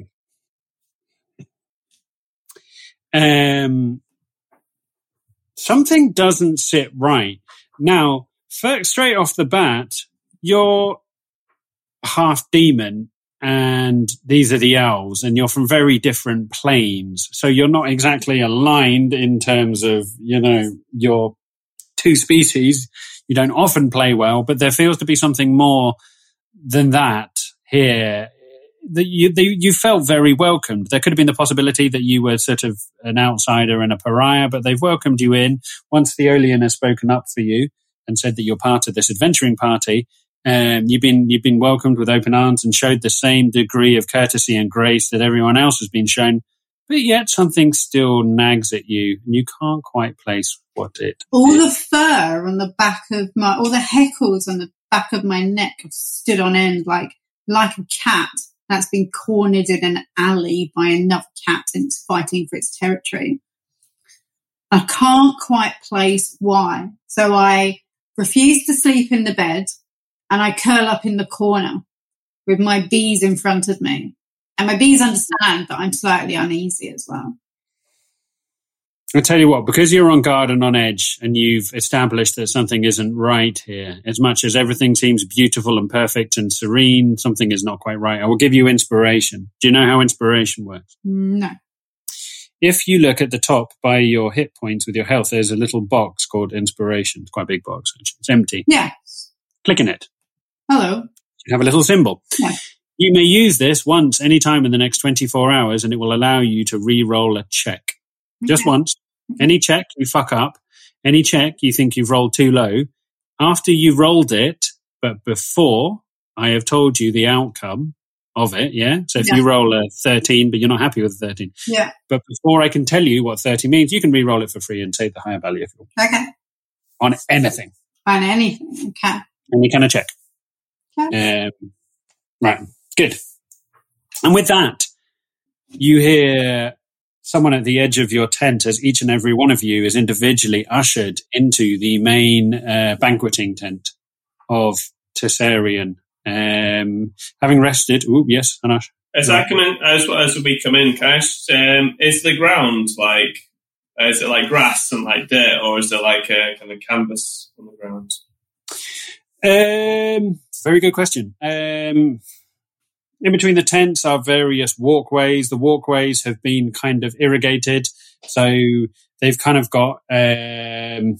Speaker 1: um, something doesn't sit right. Now, straight off the bat, you're half demon and these are the elves and you're from very different planes. So you're not exactly aligned in terms of, you know, your two species. You don't often play well, but there feels to be something more than that here. That you, you felt very welcomed. There could have been the possibility that you were sort of an outsider and a pariah, but they've welcomed you in. Once Theolian has spoken up for you and said that you're part of this adventuring party, um, you've been you've been welcomed with open arms and showed the same degree of courtesy and grace that everyone else has been shown, but yet something still nags at you, and you can't quite place what it.
Speaker 3: All
Speaker 1: is.
Speaker 3: the fur on the back of my, all the heckles on the back of my neck have stood on end like like a cat that's been cornered in an alley by another cat and it's fighting for its territory. I can't quite place why, so I refuse to sleep in the bed and I curl up in the corner with my bees in front of me. And my bees understand that I'm slightly uneasy as well.
Speaker 1: I'll tell you what, because you're on guard and on edge and you've established that something isn't right here, as much as everything seems beautiful and perfect and serene, something is not quite right. I will give you inspiration. Do you know how inspiration works?
Speaker 3: No.
Speaker 1: If you look at the top by your hit points with your health, there's a little box called inspiration. It's quite a big box. Actually. It's empty.
Speaker 3: Yeah.
Speaker 1: Click in it.
Speaker 3: Hello.
Speaker 1: You have a little symbol.
Speaker 3: Yeah.
Speaker 1: You may use this once, anytime in the next 24 hours, and it will allow you to re-roll a check. Just
Speaker 3: Okay.
Speaker 1: once. Any check you fuck up, any check you think you've rolled too low, after you've rolled it, but before I have told you the outcome of it, yeah? So if
Speaker 3: Yeah.
Speaker 1: you roll a 13, but you're not happy with 13,
Speaker 3: Yeah.
Speaker 1: but before I can tell you what 30 means, you can re-roll it for free and take the higher value if you want.
Speaker 3: Okay.
Speaker 1: On anything.
Speaker 3: On Anything. Okay.
Speaker 1: Any kind of check.
Speaker 3: Okay.
Speaker 1: Um, right, good. And with that, you hear someone at the edge of your tent as each and every one of you is individually ushered into the main uh, banqueting tent of Tessarian. Um, having rested, oh yes, Hanash.
Speaker 4: As I come in, as as we come in, just, um, is the ground like, is it like grass and like dirt, or is there like a kind of canvas on the ground?
Speaker 1: Um, very good question. Um, in between the tents are various walkways. The walkways have been kind of irrigated, so they've kind of got um,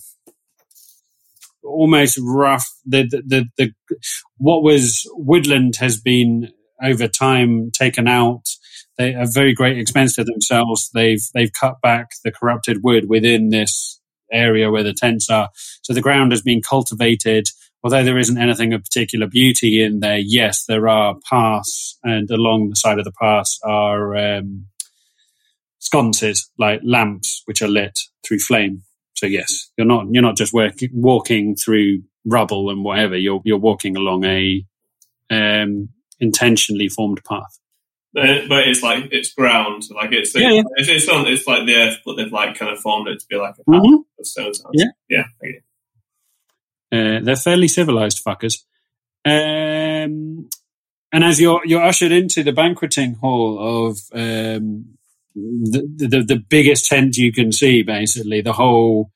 Speaker 1: almost rough. The, the the the what was woodland has been over time taken out. They are very great expense to themselves. They've they've cut back the corrupted wood within this area where the tents are. So the ground has been cultivated although there isn't anything of particular beauty in there, yes, there are paths, and along the side of the paths are um, sconces, like lamps, which are lit through flame. So yes, you're not you're not just work, walking through rubble and whatever. You're you're walking along a um, intentionally formed path.
Speaker 4: But it's like it's ground, like it's
Speaker 1: Yeah, yeah.
Speaker 4: It's, it's, on, it's like the earth, but they've like kind of formed it to be like a path
Speaker 1: Mhm.
Speaker 4: of stones.
Speaker 1: Yeah.
Speaker 4: yeah. okay.
Speaker 1: Uh, they're fairly civilized fuckers. Um, and as you're you're ushered into the banqueting hall of um, the, the the biggest tent you can see, basically the whole.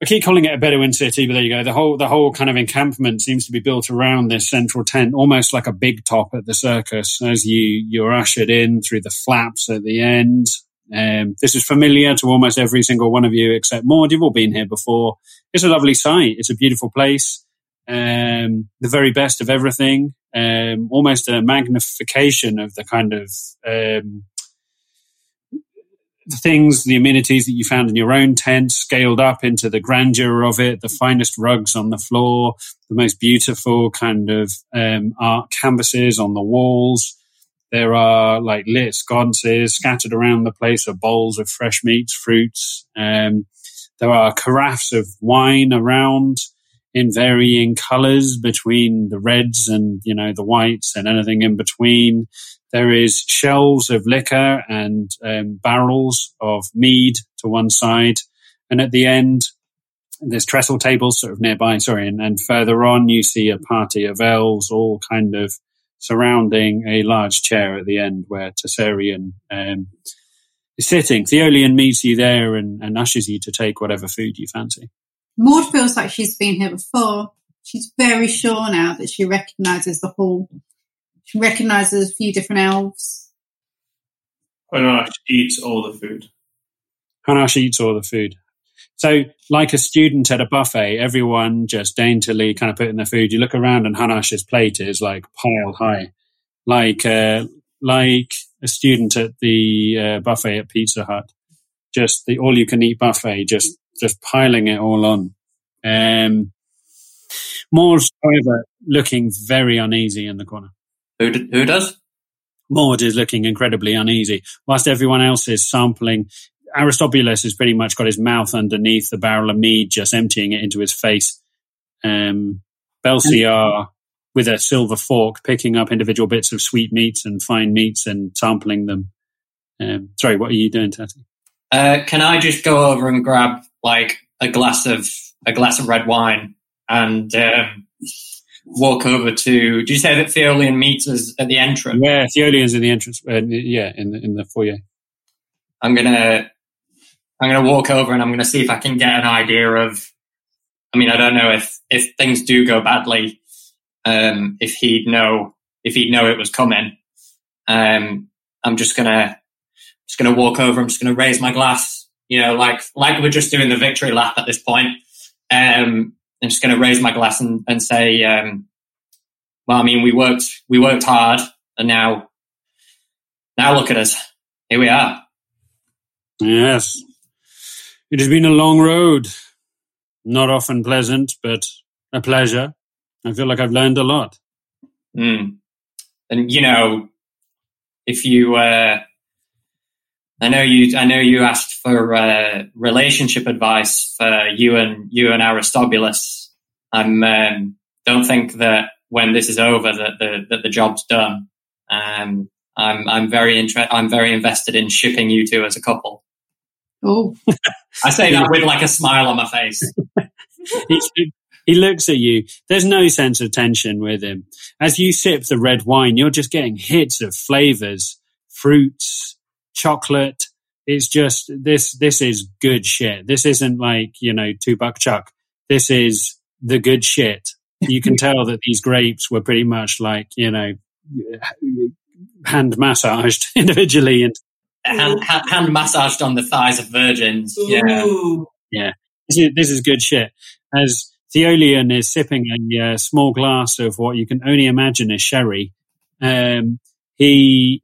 Speaker 1: I keep calling it a Bedouin city, but there you go. The whole the whole kind of encampment seems to be built around this central tent, almost like a big top at the circus. As you you're ushered in through the flaps at the end. Um, this is familiar to almost every single one of you except Maud. You've all been here before it's a lovely site. It's a beautiful place. Um, the very best of everything. Um, almost a magnification of the kind of um, the things, the amenities that you found in your own tent, scaled up into the grandeur of it. The finest rugs on the floor, the most beautiful kind of um, art canvases on the walls. There are like lit sconces scattered around the place of bowls of fresh meats, fruits. Um, there are carafes of wine around in varying colors between the reds and, you know, the whites and anything in between. There is shelves of liquor and um, barrels of mead to one side. And at the end, there's trestle tables sort of nearby, sorry. And, and further on, you see a party of elves all kind of surrounding a large chair at the end where Tessarian um, is sitting. Theolian meets you there and, and ushers you to take whatever food you fancy.
Speaker 3: Maud feels like she's been here before. she's very sure now that she recognises the hall. She recognises a few different elves.
Speaker 4: Hanash eats all the food.
Speaker 1: Hanash eats all the food. So, like a student at a buffet, everyone just daintily kind of putting their food. You look around, and Hanash's plate is like piled high, like uh, like a student at the uh, buffet at Pizza Hut. Just the all-you-can-eat buffet, just just piling it all on. Um, Maud, however, looking very uneasy in the corner.
Speaker 2: Who, d- who does?
Speaker 1: Maud is looking incredibly uneasy, whilst everyone else is sampling. Aristobulus has pretty much got his mouth underneath the barrel of mead, just emptying it into his face. Um, Belciar, with a silver fork, picking up individual bits of sweet meats and fine meats and sampling them. Um, sorry, what are you doing, Tati?
Speaker 2: Uh, can I just go over and grab like a glass of a glass of red wine and um, walk over to? Do you say that Theolian meets us at the entrance?
Speaker 1: Yeah, Theolian's in the entrance. Uh, yeah, in the in the foyer.
Speaker 2: I'm gonna I'm gonna walk over and I'm gonna see if I can get an idea of. I mean, I don't know if if things do go badly, um, if he'd know if he'd know it was coming. Um, I'm just gonna just gonna walk over. I'm just gonna raise my glass. You know, like like we're just doing the victory lap at this point. Um, I'm just gonna raise my glass and, and say, um, well, I mean, we worked we worked hard, and now now look at us. Here we are.
Speaker 1: Yes. It has been a long road. Not often pleasant, but a pleasure. I feel like I've learned a lot.
Speaker 2: Mm. And you know, if you, uh, I know you, I know you asked for uh, relationship advice for you and you and Aristobulus. I'm um, don't think that when this is over that the that the job's done. Um, I'm I'm very inter- I'm very invested in shipping you two as a couple.
Speaker 3: Oh,
Speaker 2: I say that with like a smile on my face.
Speaker 1: he, he looks at you. There's no sense of tension with him. As you sip the red wine, you're just getting hits of flavors, fruits, chocolate. It's just this. This is good shit. This isn't like you know two buck chuck. This is the good shit. You can tell that these grapes were pretty much like you know hand massaged individually and
Speaker 2: hand, hand, hand massaged on the thighs of virgins. Yeah.
Speaker 4: Ooh.
Speaker 1: this is, this is good shit. As Theolian is sipping a uh, small glass of what you can only imagine is sherry, um, he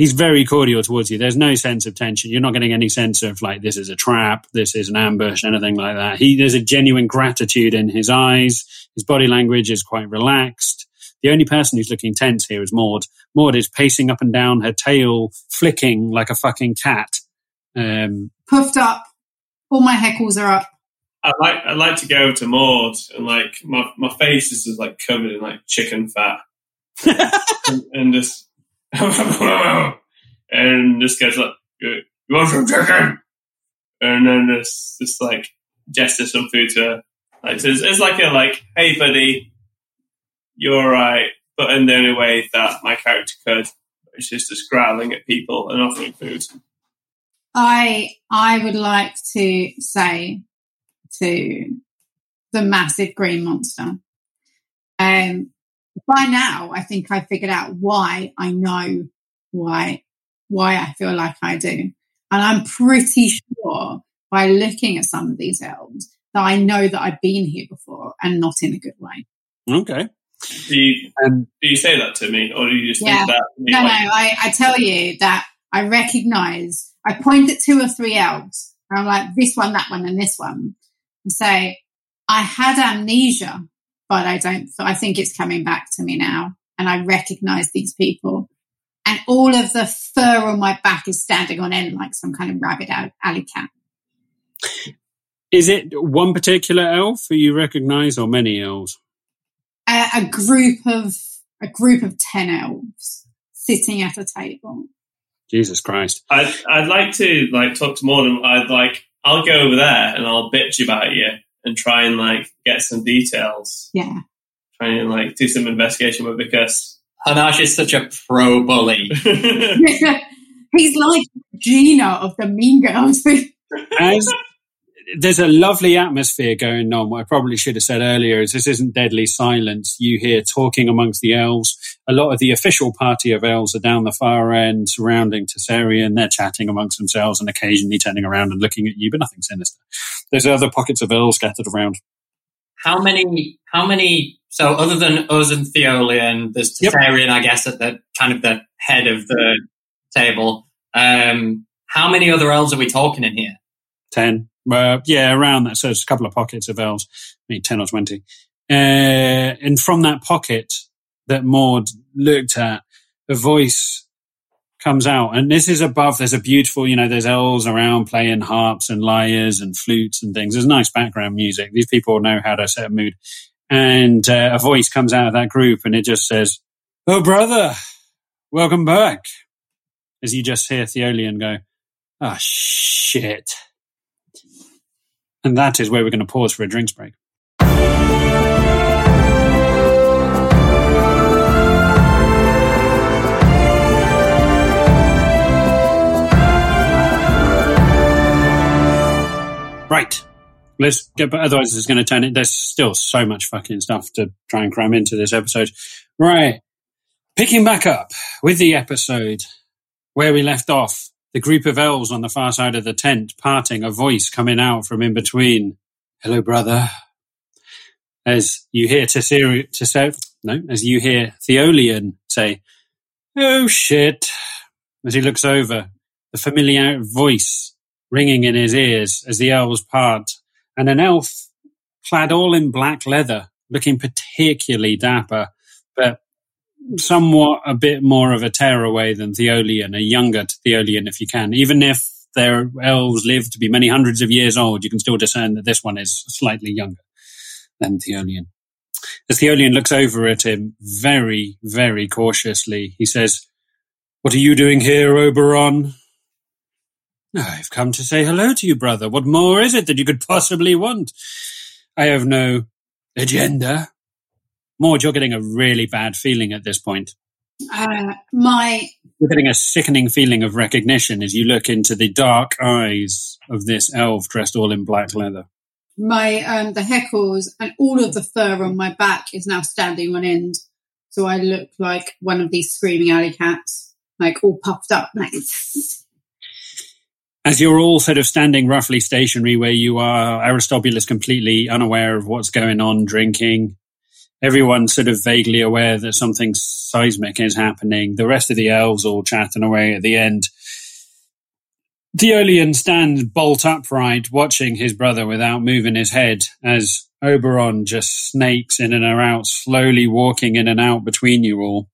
Speaker 1: he's very cordial towards you. There's no sense of tension. You're not getting any sense of like this is a trap, this is an ambush, anything like that. He there's a genuine gratitude in his eyes. His body language is quite relaxed. The only person who's looking tense here is Maud. Maud is pacing up and down, her tail flicking like a fucking cat. Um,
Speaker 3: puffed up. All my heckles are up.
Speaker 4: I'd like I'd like to go to Maud and like my, my face is just like covered in like chicken fat and, and just and this guy's like you you want some chicken and then this this like gesture some food to her. like so it's, it's like a like hey buddy you're right, but in the only way that my character could which is just growling at people and offering food
Speaker 3: I I would like to say to the massive green monster. Um, by now, I think I figured out why I know why why I feel like I do, and I'm pretty sure by looking at some of these elves that I know that I've been here before and not in a good way.
Speaker 1: okay.
Speaker 4: Do you,
Speaker 1: Um,
Speaker 4: do you say that to me or do you just
Speaker 3: Yeah.
Speaker 4: think that to me,
Speaker 3: No, no, I, I tell you that I recognize, I point at two or three elves, and I'm like, this one, that one, and this one, and say, I had amnesia, but I don't, I think it's coming back to me now. And I recognize these people. And all of the fur on my back is standing on end like some kind of rabid al- alley cat.
Speaker 1: Is it one particular elf who you recognise, or many elves?
Speaker 3: A, a group of, a group of 10 elves sitting at a table.
Speaker 1: Jesus Christ!
Speaker 4: I'd, I'd like to like talk to more than I'd like I'll go over there and I'll bitch about you and try and like get some details
Speaker 3: Yeah.
Speaker 4: try and like do some investigation with because
Speaker 2: Hanash is such a pro bully.
Speaker 3: He's like Gina of the Mean Girls.
Speaker 1: As there's a lovely atmosphere going on. What I probably should have said earlier is this isn't deadly silence. You hear talking amongst the elves. A lot of the official party of elves are down the far end surrounding Tessarian. They're chatting amongst themselves and occasionally turning around and looking at you, but nothing sinister. There's other pockets of elves scattered around.
Speaker 2: How many? How many? So, other than us and Theolian, there's
Speaker 1: Yep.
Speaker 2: Tessarian, I guess, at the kind of the head of the table. Um, how many other elves are we talking in here?
Speaker 1: 10. Uh, yeah, around that. So it's a couple of pockets of elves, maybe 10 or 20. Uh, and from that pocket that Maud looked at, a voice comes out. And this is above, there's a beautiful, you know, there's elves around playing harps and lyres and flutes and things. There's nice background music. These people know how to set a mood. And uh, a voice comes out of that group and it just says, Oh, brother, welcome back. As you just hear Theolian go, Ah, shit. And that is where we're going to pause for a drinks break. Right. Let's get, but otherwise it's going to turn it. There's still so much fucking stuff to try and cram into this episode. Right. Picking back up with the episode where we left off, the group of elves on the far side of the tent parting, a voice coming out from in between. Hello, brother. As you hear Tessari, Tessar, no, as you hear Theolian say, Oh shit. As he looks over, the familiar voice ringing in his ears as the elves part, and an elf clad all in black leather, looking particularly dapper, but somewhat a bit more of a tearaway than Theolian, a younger Theolian if you can. Even if their elves live to be many hundreds of years old, you can still discern that this one is slightly younger than Theolian. As Theolian looks over at him very, very cautiously, he says, What are you doing here, Oberon? I've come to say hello to you, brother. What more is it that you could possibly want? I have no agenda. Maud, you're getting a really bad feeling at this point.
Speaker 3: Uh, my
Speaker 1: You're getting a sickening feeling of recognition as you look into the dark eyes of this elf dressed all in black leather.
Speaker 3: my um the heckles and all of the fur on my back is now standing on end. So I look like one of these screaming alley cats, like all puffed up. Like,
Speaker 1: As you're all sort of standing roughly stationary where you are, Aristobulus completely unaware of what's going on, drinking. Everyone sort of vaguely aware that something seismic is happening. The rest of the elves all chatting away at the end. Theolian stands bolt upright, watching his brother without moving his head, as Oberon just snakes in and out, slowly walking in and out between you all,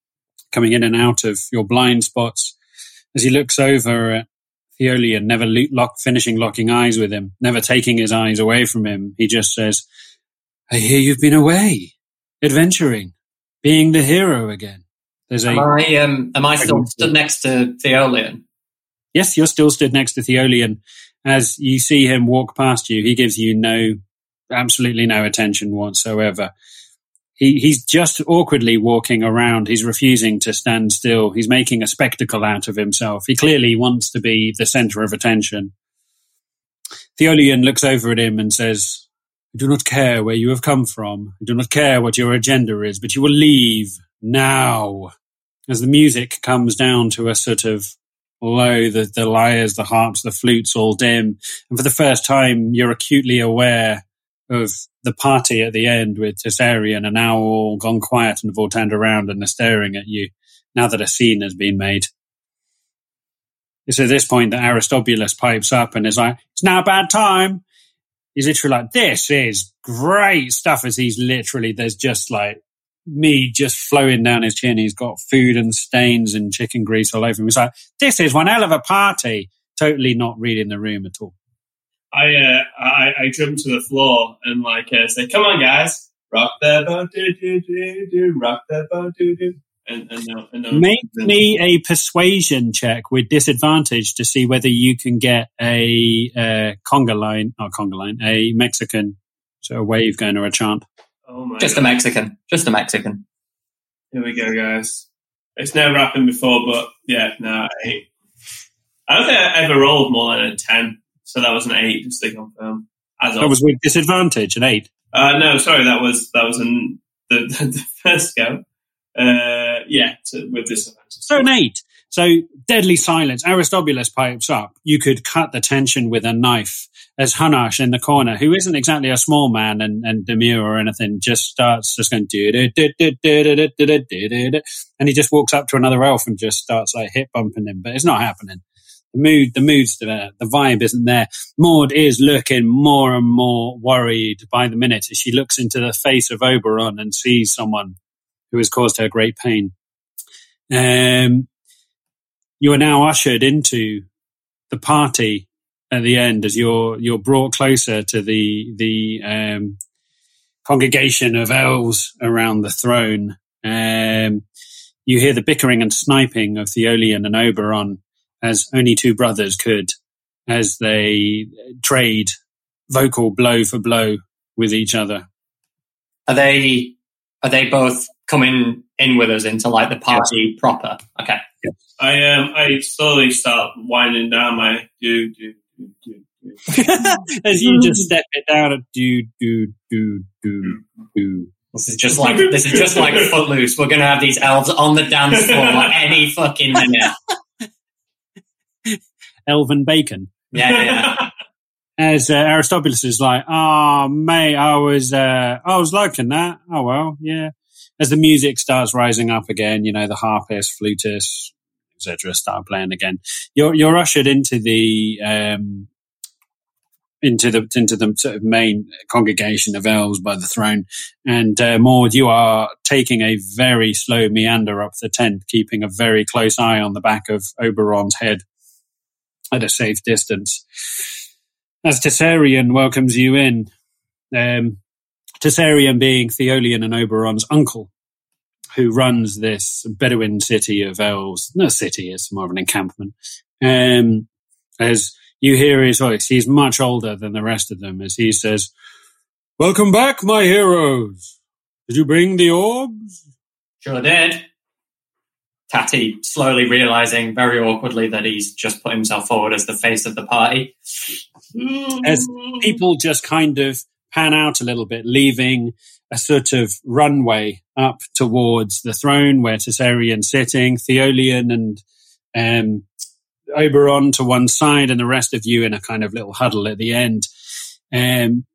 Speaker 1: coming in and out of your blind spots. As he looks over at Theolian, never lo- lock, finishing locking eyes with him, never taking his eyes away from him, he just says, I hear you've been away, adventuring, being the hero again. There's a
Speaker 2: Am I, um, am I still stood next to Theolian?
Speaker 1: Yes, you're still stood next to Theolian. As you see him walk past you, he gives you no, absolutely no attention whatsoever. He, he's just awkwardly walking around. He's refusing to stand still. He's making a spectacle out of himself. He clearly wants to be the center of attention. Theolian looks over at him and says, I do not care where you have come from. I do not care what your agenda is, but you will leave now. As the music comes down to a sort of low, the, the lyres, the harps, the flutes all dim. And for the first time, you're acutely aware of the party at the end with Tessarian are now all gone quiet and have all turned around and are staring at you now that a scene has been made. It's at this point that Aristobulus pipes up and is like, it's now bad time. He's literally like, this is great stuff as he's literally, there's just like me just flowing down his chin. He's got food and stains and chicken grease all over him. He's like, this is one hell of a party. Totally not reading the room at all.
Speaker 4: I, uh, I I jump to the floor and like uh, say, "Come on, guys, rock that boat, do do do do, rock that boat, do do." And and no, and no,
Speaker 1: Make me a persuasion check with disadvantage to see whether you can get a uh, conga line, not conga line, a Mexican, so a wave going or a chant.
Speaker 4: Oh my
Speaker 2: Just a Mexican. Just a Mexican.
Speaker 4: Here we go, guys. It's never happened before, but yeah, no, eight. I don't think I ever rolled more than a ten, so that was an eight, just to confirm. as
Speaker 1: That
Speaker 4: of.
Speaker 1: was with disadvantage, an eight.
Speaker 4: Uh, no, sorry, that was that was an, the, the first go. Uh, yeah, to, with disadvantage.
Speaker 1: So an eight. So deadly silence. Aristobulus pipes up. You could cut the tension with a knife as Hanash in the corner, who isn't exactly a small man and, and demure or anything, just starts just going do do do do do do do and he just walks up to another elf and just starts like hip bumping him, but it's not happening. The mood, the mood's there, the vibe isn't there. Maud is looking more and more worried by the minute as she looks into the face of Oberon and sees someone who has caused her great pain. Um, you are now ushered into the party at the end as you're you're brought closer to the the um, congregation of elves around the throne. Um, you hear the bickering and sniping of Theolian and Oberon as only two brothers could, as they trade vocal blow for blow with each other.
Speaker 2: Are they are they both coming in with us into like the party proper? Okay.
Speaker 4: I um I slowly start winding down my do do do do. do.
Speaker 1: as you just step it down and do do do do do.
Speaker 2: This is just like this is just like Footloose. We're gonna have these elves on the dance floor any fucking minute.
Speaker 1: Elven bacon.
Speaker 2: Yeah, yeah, yeah.
Speaker 1: as uh, Aristobulus is like, "Oh, mate, I was, uh, I was liking that. Oh well, yeah." As the music starts rising up again, you know, the harpists, flutists, etc., start playing again. You're you're ushered into the um, into the into the sort of main congregation of elves by the throne, and uh, Maud, you are taking a very slow meander up the tent, keeping a very close eye on the back of Oberon's head at a safe distance as Tessarion welcomes you in. Um, Tessarion being Theolian and Oberon's uncle, who runs this Bedouin city of elves. No city, it's more of an encampment. Um, as you hear his voice, he's much older than the rest of them as he says, Welcome back, my heroes. Did you bring the orbs?
Speaker 2: Sure did. Tatty slowly realizing very awkwardly that he's just put himself forward as the face of the party.
Speaker 1: As people just kind of pan out a little bit, leaving a sort of runway up towards the throne where Tessarion's sitting, Theolian and um, Oberon to one side, and the rest of you in a kind of little huddle at the end. Um,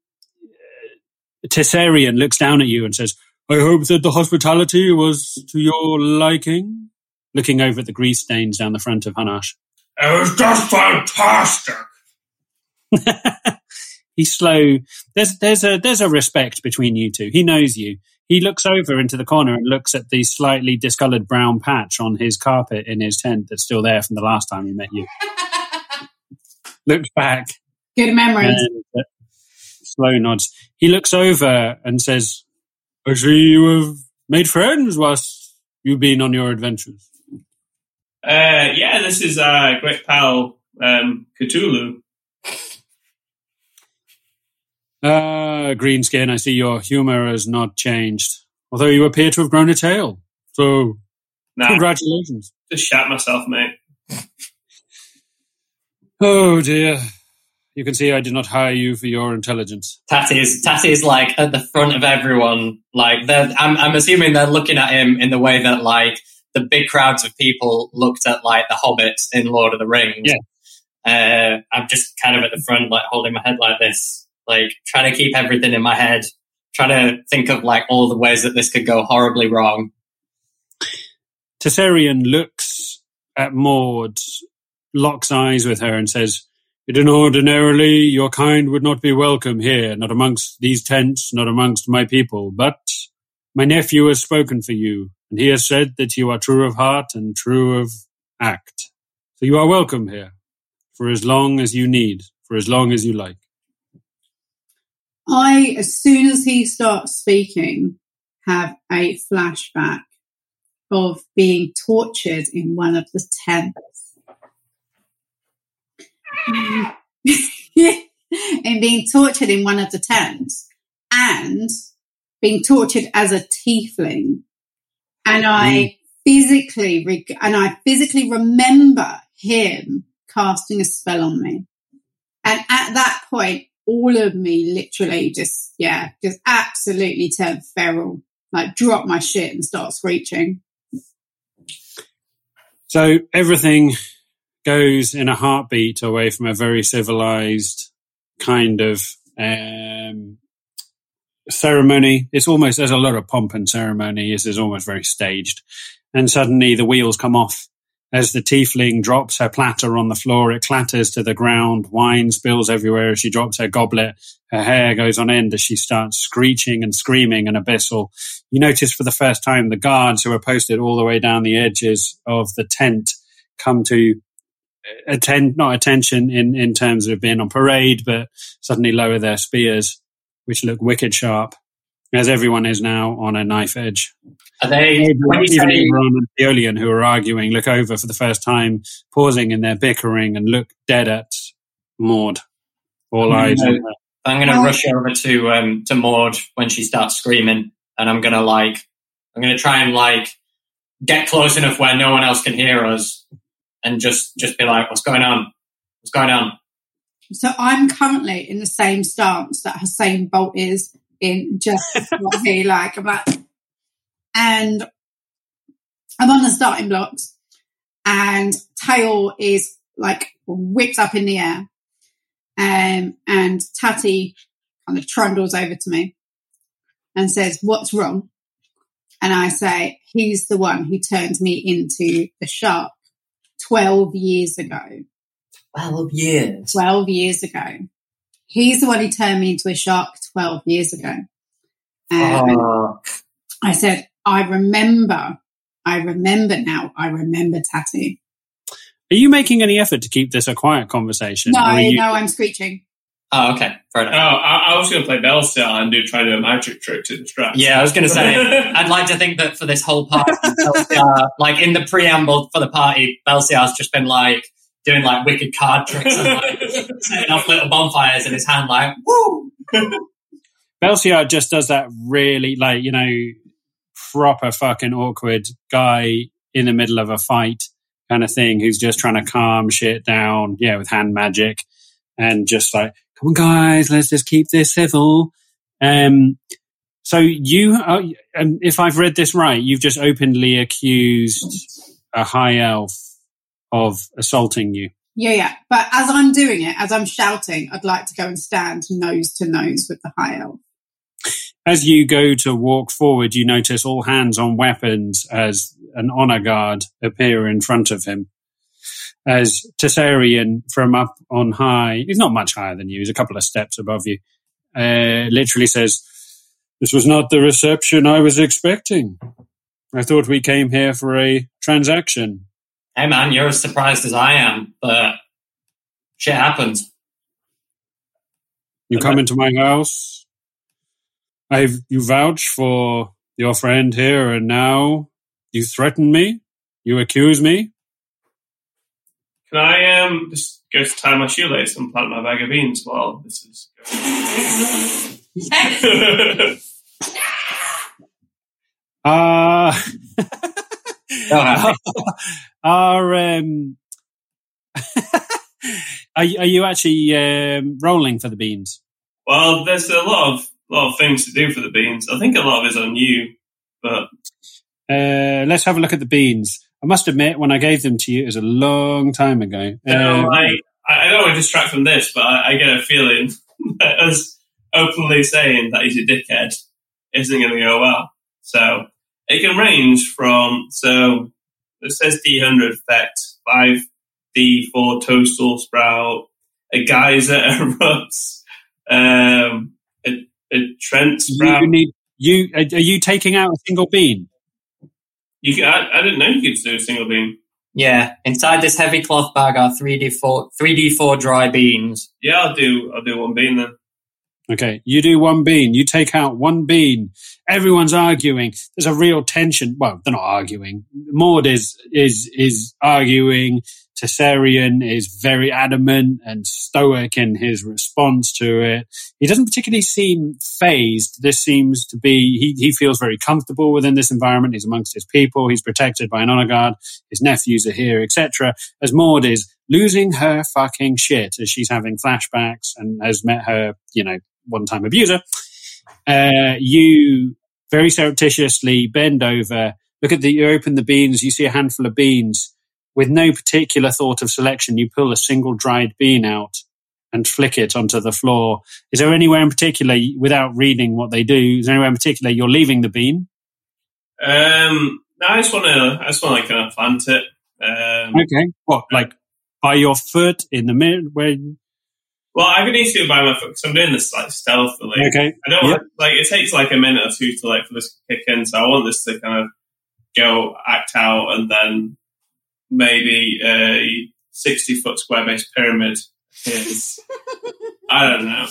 Speaker 1: Tessarion looks down at you and says, I hope that the hospitality was to your liking. Looking over at the grease stains down the front of Hanash.
Speaker 4: It was just fantastic.
Speaker 1: He's slow. There's there's a there's a respect between you two. He knows you. He looks over into the corner and looks at the slightly discoloured brown patch on his carpet in his tent that's still there from the last time he met you. looks back
Speaker 3: Good memories.
Speaker 1: and uh, slow nods. He looks over and says, "I see you have made friends whilst you've been on your adventures."
Speaker 4: Uh, yeah, this is our great pal um, Cthulhu.
Speaker 1: Ah, Greenskin, I see your humour has not changed, although you appear to have grown a tail. So,
Speaker 4: Nah,
Speaker 1: congratulations.
Speaker 4: just shat myself, mate.
Speaker 1: Oh dear. You can see I did not hire you for your intelligence.
Speaker 2: Tatty is Tatty is like at the front of everyone. Like they're, I'm, I'm assuming they're looking at him in the way that like the big crowds of people looked at like the hobbits in Lord of the Rings.
Speaker 1: Yeah.
Speaker 2: Uh, I'm just kind of at the front, like holding my head like this, like trying to keep everything in my head, trying to think of like all the ways that this could go horribly wrong.
Speaker 1: Tessarion looks at Maud, locks eyes with her, and says, "It ordinarily your kind would not be welcome here, not amongst these tents, not amongst my people. But my nephew has spoken for you, and he has said that you are true of heart and true of act. So you are welcome here, for as long as you need, for as long as you like."
Speaker 3: I, as soon as he starts speaking, have a flashback of being tortured in one of the tents. and being tortured in one of the tents and being tortured as a tiefling. And I mm. physically, reg- and I physically remember him casting a spell on me. And at that point, all of me literally just, yeah, just absolutely turned feral. Like drop my shit and start screeching.
Speaker 1: So everything goes in a heartbeat away from a very civilized kind of um, ceremony. It's almost there's a lot of pomp and ceremony. This is almost very staged, and suddenly the wheels come off as the tiefling drops her platter on the floor. It clatters to the ground. Wine spills everywhere as she drops her goblet. Her hair goes on end as she starts screeching and screaming and abyssal. You notice for the first time the guards who are posted all the way down the edges of the tent come to attend, not attention in, in terms of being on parade, but suddenly lower their spears, which look wicked sharp, as everyone is now on a knife edge.
Speaker 2: Are they?
Speaker 1: Even
Speaker 2: when you
Speaker 1: even
Speaker 2: say-
Speaker 1: Oberon and Theolian, who are arguing, look over for the first time, pausing in their bickering and look dead at Maud. All eyes on her.
Speaker 2: I'm going to rush over to um, to Maud when she starts screaming, and I'm going to like, I'm going to try and like get close enough where no one else can hear us, and just just be like, "What's going on? What's going on?"
Speaker 3: So I'm currently in the same stance that Usain Bolt is in just what he like. I'm like, and I'm on the starting blocks, and tail is like whipped up in the air, um, and Tatty kind of trundles over to me and says, "What's wrong?" And I say, "He's the one who turned me into the shark twelve years ago."
Speaker 2: Twelve years.
Speaker 3: 12 years ago. He's the one who turned me into a shark 12 years ago. And
Speaker 2: Oh,
Speaker 3: I said, I remember, I remember now, I remember Tatty.
Speaker 1: Are you making any effort to keep this a quiet conversation?
Speaker 3: No,
Speaker 1: you-
Speaker 3: no, I'm screeching.
Speaker 2: oh, okay, fair
Speaker 4: Oh,
Speaker 2: enough.
Speaker 4: I, I was going to play Belsiar and do try to do a magic trick to distract.
Speaker 2: Yeah, I was going to say. I'd like to think that for this whole party, Belsiar, like in the preamble for the party, Belsiar's just been like doing like wicked card tricks and like setting off little bonfires in his hand, like woo.
Speaker 1: Belsiar just does that really, like, you know, proper fucking awkward guy in the middle of a fight kind of thing who's just trying to calm shit down, yeah, with hand magic and just like, come on, guys, let's just keep this civil. Um, so you, are, and if I've read this right, you've just openly accused a high elf of assaulting you.
Speaker 3: Yeah, yeah. But as I'm doing it, as I'm shouting, I'd like to go and stand nose to nose with the high elf.
Speaker 1: As you go to walk forward, you notice all hands on weapons as an honor guard appear in front of him. As Tessarian from up on high, he's not much higher than you, he's a couple of steps above you, uh, literally says, This was not the reception I was expecting. I thought we came here for a transaction.
Speaker 2: Hey man, you're as surprised as I am, but shit happens.
Speaker 1: You come into my house. I've you vouch for your friend here, and now you threaten me. You accuse me.
Speaker 4: Can I um just go to tie my shoelace and plant my bag of beans while this is
Speaker 1: Uh, are um, are, are you actually um, rolling for the beans?
Speaker 4: Well, there's a lot of lot of things to do for the beans. I think a lot of it's on you, but
Speaker 1: Uh, let's have a look at the beans. I must admit, when I gave them to you, it was a long time ago. Um,
Speaker 4: I I don't want to distract from this, but I, I get a feeling that us openly saying that he's a dickhead isn't going to go well. So it can range from so it says D hundred effect five D four toadstool sprout a geyser erupts um Trent sprout.
Speaker 1: you need you. Are are you taking out a single bean?
Speaker 4: You I, I didn't know you could do a single bean.
Speaker 2: Yeah, inside this heavy cloth bag are three D four three D four dry beans.
Speaker 4: Yeah, I'll do I'll do one bean then.
Speaker 1: Okay, you do one bean. You take out one bean. Everyone's arguing. There's a real tension. Well, they're not arguing. Maud is is is arguing. Tessarian is very adamant and stoic in his response to it. He doesn't particularly seem phased. This seems to be, he, he feels very comfortable within this environment. He's amongst his people. He's protected by an honor guard. His nephews are here, etc. As Maud is losing her fucking shit as she's having flashbacks and has met her, you know, one time abuser. Uh, you very surreptitiously bend over, look at the, you open the beans, you see a handful of beans with no particular thought of selection. You pull a single dried bean out and flick it onto the floor. Is there anywhere in particular, without reading what they do, is there anywhere in particular you're leaving the bean?
Speaker 4: Um, no, I just want to, I just want to kind of plant it. Um,
Speaker 1: okay. What, like by your foot in the middle? Where?
Speaker 4: Well, I can easily by my foot because I'm doing this like stealthily.
Speaker 1: Okay.
Speaker 4: I don't want like it takes like a minute or two to like for this to kick in, so I want this to kind of go act out and then maybe a sixty foot square base pyramid is I don't know.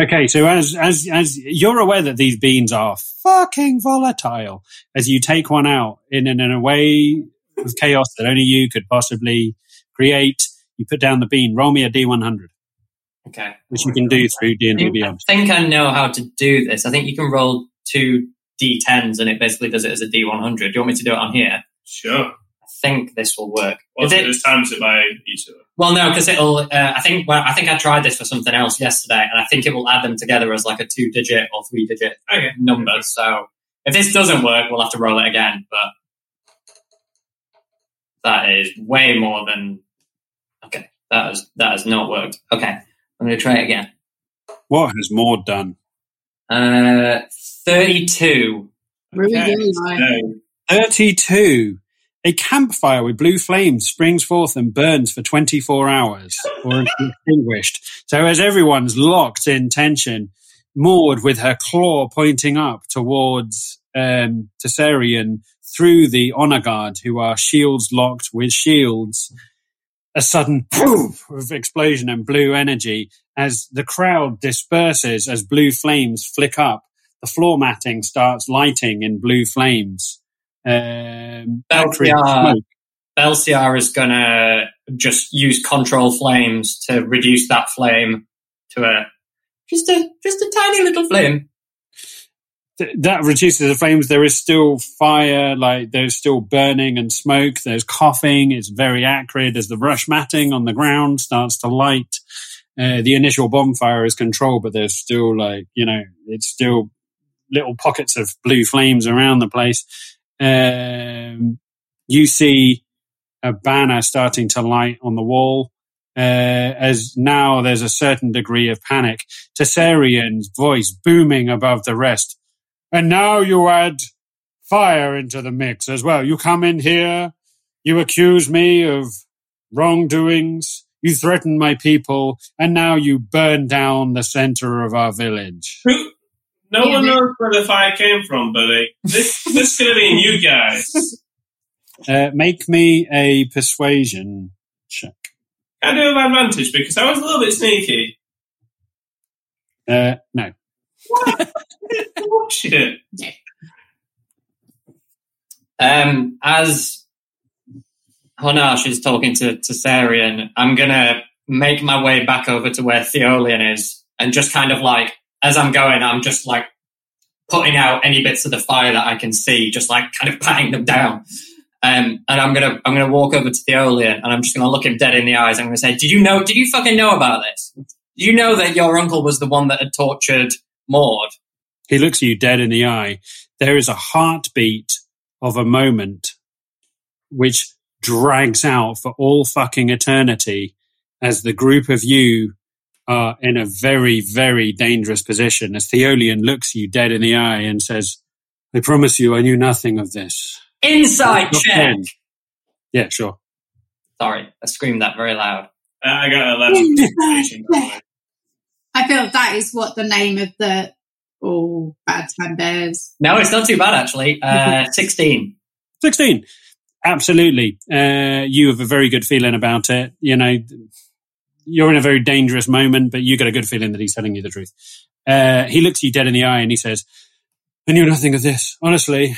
Speaker 1: Okay, so as as as you're aware that these beans are fucking volatile, as you take one out in in, in a way of chaos that only you could possibly create, you put down the bean. Roll me a D100.
Speaker 2: Okay.
Speaker 1: Which you can do through D and D Beyond.
Speaker 2: I think I know how to do this. I think you can roll two D10s and it basically does it as a D100. Do you want me to do it on here?
Speaker 4: Sure.
Speaker 2: I think this will work.
Speaker 4: Well, it, just times it by each other.
Speaker 2: Well, no, because it'll. Uh, I think. Well, I think I tried this for something else yesterday, and I think it will add them together as like a two-digit or three-digit
Speaker 4: okay.
Speaker 2: number. So if this doesn't work, we'll have to roll it again. But that is way more than. Okay, that has that has not worked. Okay, I'm going to try it again.
Speaker 1: What has Maud done?
Speaker 2: Uh, 32.
Speaker 3: Really,
Speaker 4: Okay.
Speaker 3: really nice.
Speaker 4: No.
Speaker 1: 32. A campfire with blue flames springs forth and burns for 24 hours or is extinguished. So as everyone's locked in tension, Maud with her claw pointing up towards um, Tessarian through the honor guard who are shields locked with shields. A sudden poof of explosion and blue energy as the crowd disperses as blue flames flick up. The floor matting starts lighting in blue flames. Um,
Speaker 2: Belsiar, is going to just use control flames to reduce that flame to a just a just a tiny little flame.
Speaker 1: Th- that reduces the flames. There is still fire, like there's still burning and smoke. There's coughing. It's very acrid as the rush matting on the ground starts to light. Uh, the initial bonfire is controlled, but there's still like, you know, it's still little pockets of blue flames around the place. Um, you see a banner starting to light on the wall. Uh, as now there's a certain degree of panic. Tessarian's voice booming above the rest. And now you add fire into the mix as well. You come in here, you accuse me of wrongdoings, you threaten my people, and now you burn down the center of our village.
Speaker 4: No
Speaker 3: Yeah,
Speaker 4: one
Speaker 3: they-
Speaker 4: knows where the fire came from, buddy. This this is gonna be you guys.
Speaker 1: Uh, make me a persuasion check.
Speaker 4: I do have advantage because I was a little bit sneaky.
Speaker 1: Uh, no.
Speaker 4: Oh, shit.
Speaker 2: Um, as Hanash is talking to, Tessarian, I'm gonna make my way back over to where Theolian is and just kind of like, as I'm going, I'm just like putting out any bits of the fire that I can see, just like kind of patting them down. Um, and I'm gonna, I'm gonna walk over to Theolian and I'm just gonna look him dead in the eyes. I'm gonna say, did you know, did you fucking know about this? Did you know that your uncle was the one that had tortured Maud?
Speaker 1: He looks at you dead in the eye. There is a heartbeat of a moment which drags out for all fucking eternity as the group of you are in a very, very dangerous position as Theolian looks you dead in the eye and says, I promise you I knew nothing of this.
Speaker 2: Inside
Speaker 1: Not
Speaker 2: check.
Speaker 1: ten. Yeah, sure.
Speaker 2: Sorry, I screamed that very loud.
Speaker 4: Uh, I got 11 communication, by the way.
Speaker 3: I feel that is what the name of the oh bad time bears.
Speaker 2: No, it's not too bad actually. Uh, 16.
Speaker 1: 16. Absolutely. Uh, you have a very good feeling about it. You know, you're in a very dangerous moment, but you get a good feeling that he's telling you the truth. Uh, he looks you dead in the eye and he says, I knew nothing of this. Honestly,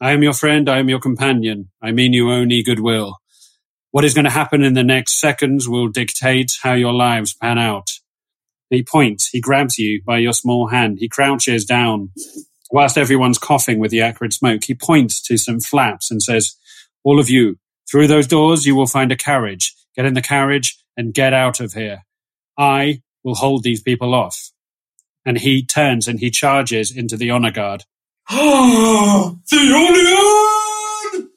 Speaker 1: I am your friend. I am your companion. I mean you only goodwill. What is going to happen in the next seconds will dictate how your lives pan out. He points, he grabs you by your small hand, he crouches down whilst everyone's coughing with the acrid smoke. He points to some flaps and says, All of you, through those doors you will find a carriage. Get in the carriage and get out of here. I will hold these people off. And he turns and he charges into the honor guard.
Speaker 4: the Theolian!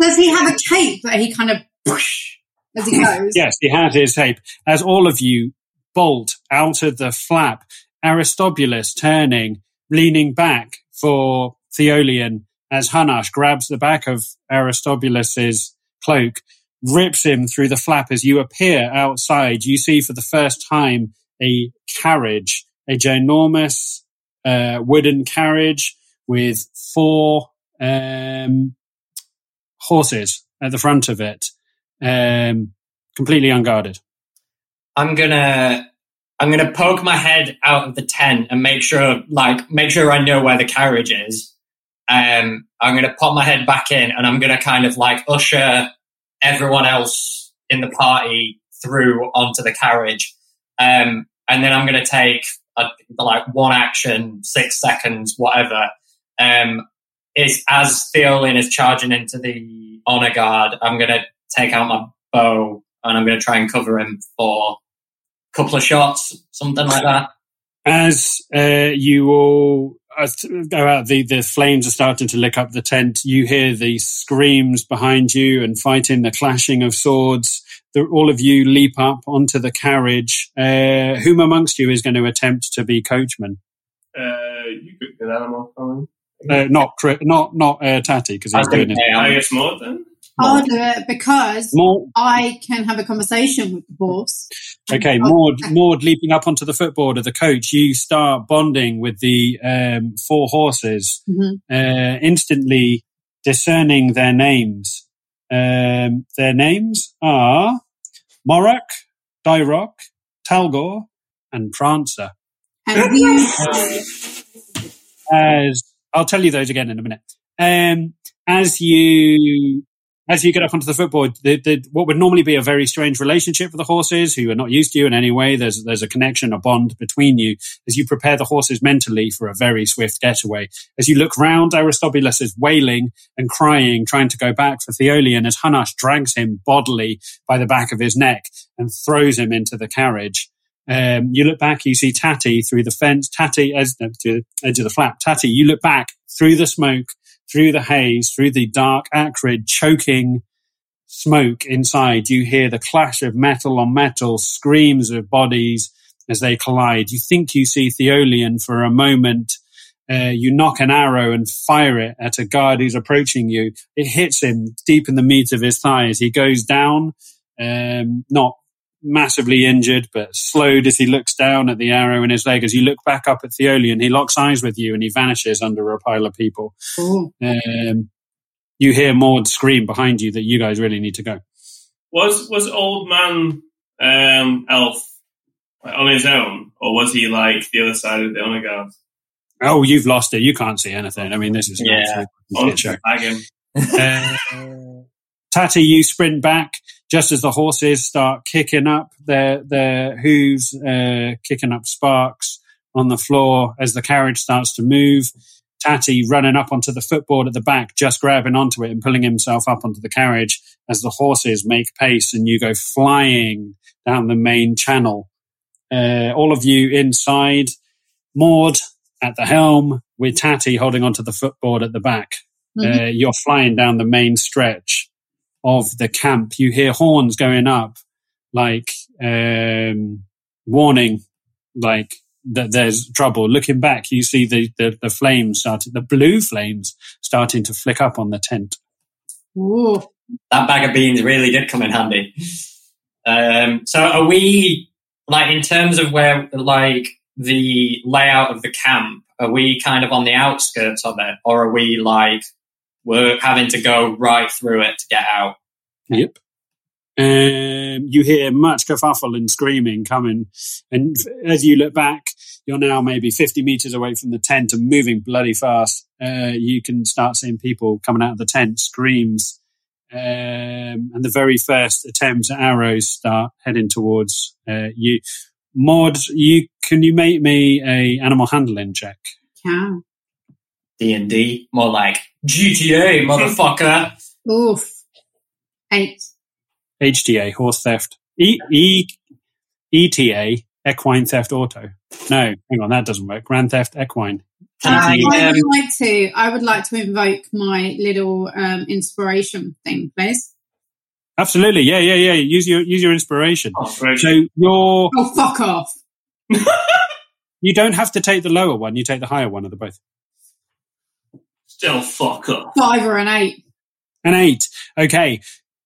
Speaker 3: Does he have a cape that he kind of push as he goes?
Speaker 1: Yes, he has his cape. As all of you bolt out of the flap, Aristobulus turning, leaning back for Theolian as Hanash grabs the back of Aristobulus's cloak, rips him through the flap as you appear outside. You see for the first time a carriage, a ginormous uh, wooden carriage with four um, horses at the front of it, um, completely unguarded.
Speaker 2: I'm gonna I'm gonna poke my head out of the tent and make sure like make sure I know where the carriage is. Um, I'm gonna pop my head back in and I'm gonna kind of like usher everyone else in the party through onto the carriage. Um, and then I'm gonna take a, like one action, six seconds, whatever. Um, is as Theolian is charging into the honor guard, I'm gonna take out my bow and I'm gonna try and cover him for a couple of shots, something like that.
Speaker 1: As uh, you all uh, go out, the, the flames are starting to lick up the tent. You hear the screams behind you and fighting, the clashing of swords. The, all of you leap up onto the carriage. Uh, whom amongst you is going to attempt to be coachman?
Speaker 4: Uh, you could get animal coming.
Speaker 1: Uh, not Cri- not not uh, Tatty because
Speaker 2: I
Speaker 1: he's doing it.
Speaker 4: I guess more then.
Speaker 3: I'll do it because
Speaker 1: More
Speaker 3: I can have a conversation with the boss.
Speaker 1: Okay, Maud, Maud leaping up onto the footboard of the coach, you start bonding with the um, four horses,
Speaker 3: Mhm.
Speaker 1: uh, instantly discerning their names. Um, their names are Morak, Dyrock, Talgor, and Prancer.
Speaker 3: And you,
Speaker 1: As I'll tell you those again in a minute. Um, as you as you get up onto the footboard, the, the, what would normally be a very strange relationship for the horses, who are not used to you in any way, there's there's a connection, a bond between you. As you prepare the horses mentally for a very swift getaway, as you look round, Aristobulus is wailing and crying, trying to go back for Theolian, as Hanash drags him bodily by the back of his neck and throws him into the carriage. Um, you look back, you see Tatty through the fence. Tatty, as no, to the edge of the flap. Tatty, you look back through the smoke, through the haze, through the dark, acrid, choking smoke inside. You hear the clash of metal on metal, screams of bodies as they collide. You think you see Theolian for a moment. Uh, you knock an arrow and fire it at a guard who's approaching you. It hits him deep in the meat of his thighs. He goes down, um, not massively injured, but slowed as he looks down at the arrow in his leg. As you look back up at Theolian, he locks eyes with you and he vanishes under a pile of people. Um, you hear Maud scream behind you that you guys really need to go.
Speaker 4: Was was old man um, elf on his own, or was he like the other side of the honor guard?
Speaker 1: Oh, you've lost it. You can't see anything. I mean, this is
Speaker 2: Yeah.
Speaker 1: absolute
Speaker 4: On
Speaker 1: shit show.
Speaker 4: wagon.
Speaker 1: Uh, Tatty, you sprint back just as the horses start kicking up their their hooves, uh, kicking up sparks on the floor as the carriage starts to move. Tatty running up onto the footboard at the back, just grabbing onto it and pulling himself up onto the carriage as the horses make pace and you go flying down the main channel. Uh, all of you inside, Maud at the helm with Tatty holding onto the footboard at the back.
Speaker 3: Mhm.
Speaker 1: Uh, you're flying down the main stretch of the camp. You hear horns going up, like um, warning, like that there's trouble. Looking back, you see the, the the flames starting, the blue flames starting to flick up on the tent.
Speaker 3: Ooh.
Speaker 2: that bag of beans really did come in handy. Um, so are we like in terms of where like the layout of the camp? Are we kind of on the outskirts of it, or are we like we're having to go right through it to get out?
Speaker 1: Yep. Um, you hear much kerfuffle and screaming coming, and as you look back, you're now maybe 50 meters away from the tent and moving bloody fast. Uh, you can start seeing people coming out of the tent, screams, um, and the very first attempts at arrows start heading towards uh, you. Maud, you can you make me a animal handling check?
Speaker 3: Can.
Speaker 2: D and D, more like GTA, motherfucker.
Speaker 3: Oof. Eight.
Speaker 1: HTA, horse theft. E E ETA, equine theft auto. No, hang on, that doesn't work. Grand theft equine.
Speaker 3: Uh,
Speaker 2: I,
Speaker 3: I would like to. I would like to invoke my little um, inspiration thing, please.
Speaker 1: Absolutely, yeah, yeah, yeah. Use your use your inspiration.
Speaker 4: Oh.
Speaker 1: So you're
Speaker 3: Oh, fuck off!
Speaker 1: you don't have to take the lower one. You take the higher one of the both.
Speaker 4: Still fuck up.
Speaker 3: Five or an eight.
Speaker 1: An eight. Okay.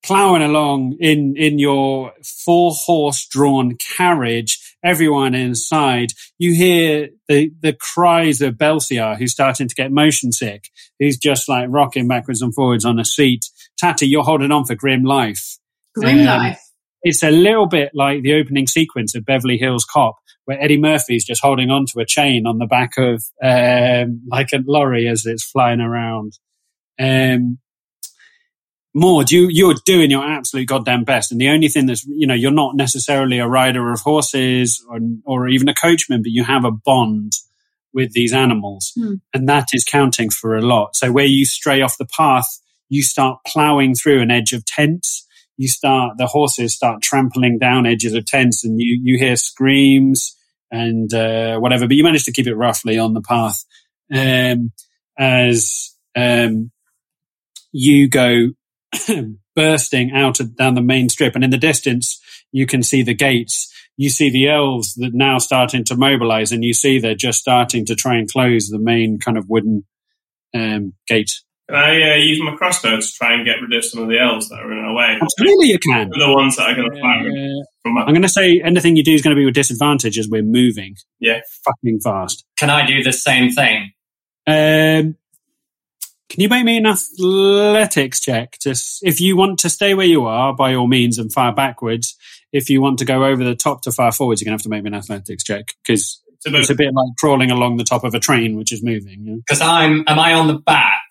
Speaker 1: Plowing along in, in your four horse drawn carriage, everyone inside, you hear the, the cries of Belsiar, who's starting to get motion sick, who's just like rocking backwards and forwards on a seat. Tatty, you're holding on for grim life.
Speaker 3: Grim
Speaker 1: Um,
Speaker 3: life.
Speaker 1: It's a little bit like the opening sequence of Beverly Hills Cop, where Eddie Murphy's just holding onto a chain on the back of um, like a lorry as it's flying around. Um, Maud, you you're doing your absolute goddamn best, and the only thing that's you know you're not necessarily a rider of horses or or even a coachman, but you have a bond with these animals,
Speaker 3: Hmm.
Speaker 1: and that is counting for a lot. So where you stray off the path, you start ploughing through an edge of tents. You start the horses start trampling down edges of tents, and you you hear screams and uh, whatever. But you manage to keep it roughly on the path um, as um, you go bursting out of, down the main strip, and in the distance you can see the gates. You see the elves that now starting to mobilize, and you see they're just starting to try and close the main kind of wooden um, gate.
Speaker 4: Can I uh, use my crossbow to try and get rid of some of the elves that are in our way?
Speaker 1: Absolutely, you can.
Speaker 4: The ones that are going to fire
Speaker 1: Uh,
Speaker 4: from my
Speaker 1: I'm going to say anything you do is going to be with disadvantage as we're moving.
Speaker 4: Yeah.
Speaker 1: fucking fast.
Speaker 2: can I do the same thing?
Speaker 1: Um, can you make me an athletics check? Just if you want to stay where you are, by all means, and fire backwards. If you want to go over the top to fire forwards, you're going to have to make me an athletics check because
Speaker 4: It's a bit,
Speaker 1: it's a bit like crawling along the top of a train which is moving. you know?
Speaker 2: Because I'm, am I on the back?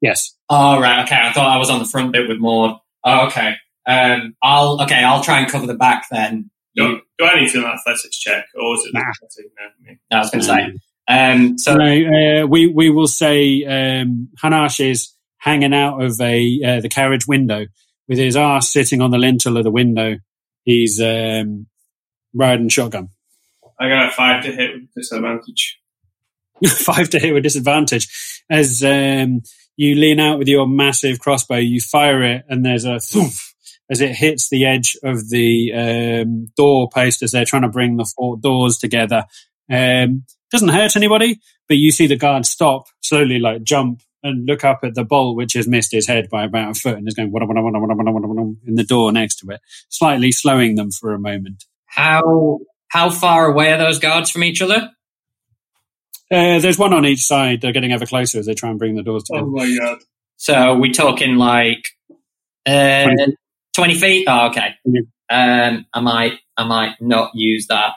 Speaker 1: Yes.
Speaker 2: Oh, right. Okay. I thought I was on the front bit with Maud. Oh, okay. Um, I'll, okay. I'll try and cover the back then.
Speaker 4: Do, do I need to do an athletics check, or is it
Speaker 1: Nah.
Speaker 4: athletic? No, for?
Speaker 2: I was going to say. Um, so,
Speaker 1: No, uh, we we will say um, Hanash is hanging out of a uh, the carriage window with his ass sitting on the lintel of the window. He's um, riding shotgun.
Speaker 4: I got a five to hit with disadvantage.
Speaker 1: five to hit with disadvantage. As um, you lean out with your massive crossbow, you fire it, and there's a thump as it hits the edge of the um, door post as they're trying to bring the four doors together. Um, doesn't hurt anybody, but you see the guard stop, slowly like jump and look up at the bolt, which has missed his head by about a foot and is going in the door next to it, slightly slowing them for a moment.
Speaker 2: how, how far away are those guards from each other?
Speaker 1: Uh, there's one on each side. They're getting ever closer as they try and bring the doors together.
Speaker 4: Oh my god!
Speaker 2: So we talking like, uh,
Speaker 1: 20
Speaker 2: 20 feet? Oh, okay.
Speaker 1: Yeah.
Speaker 2: Um, I might, I might not use that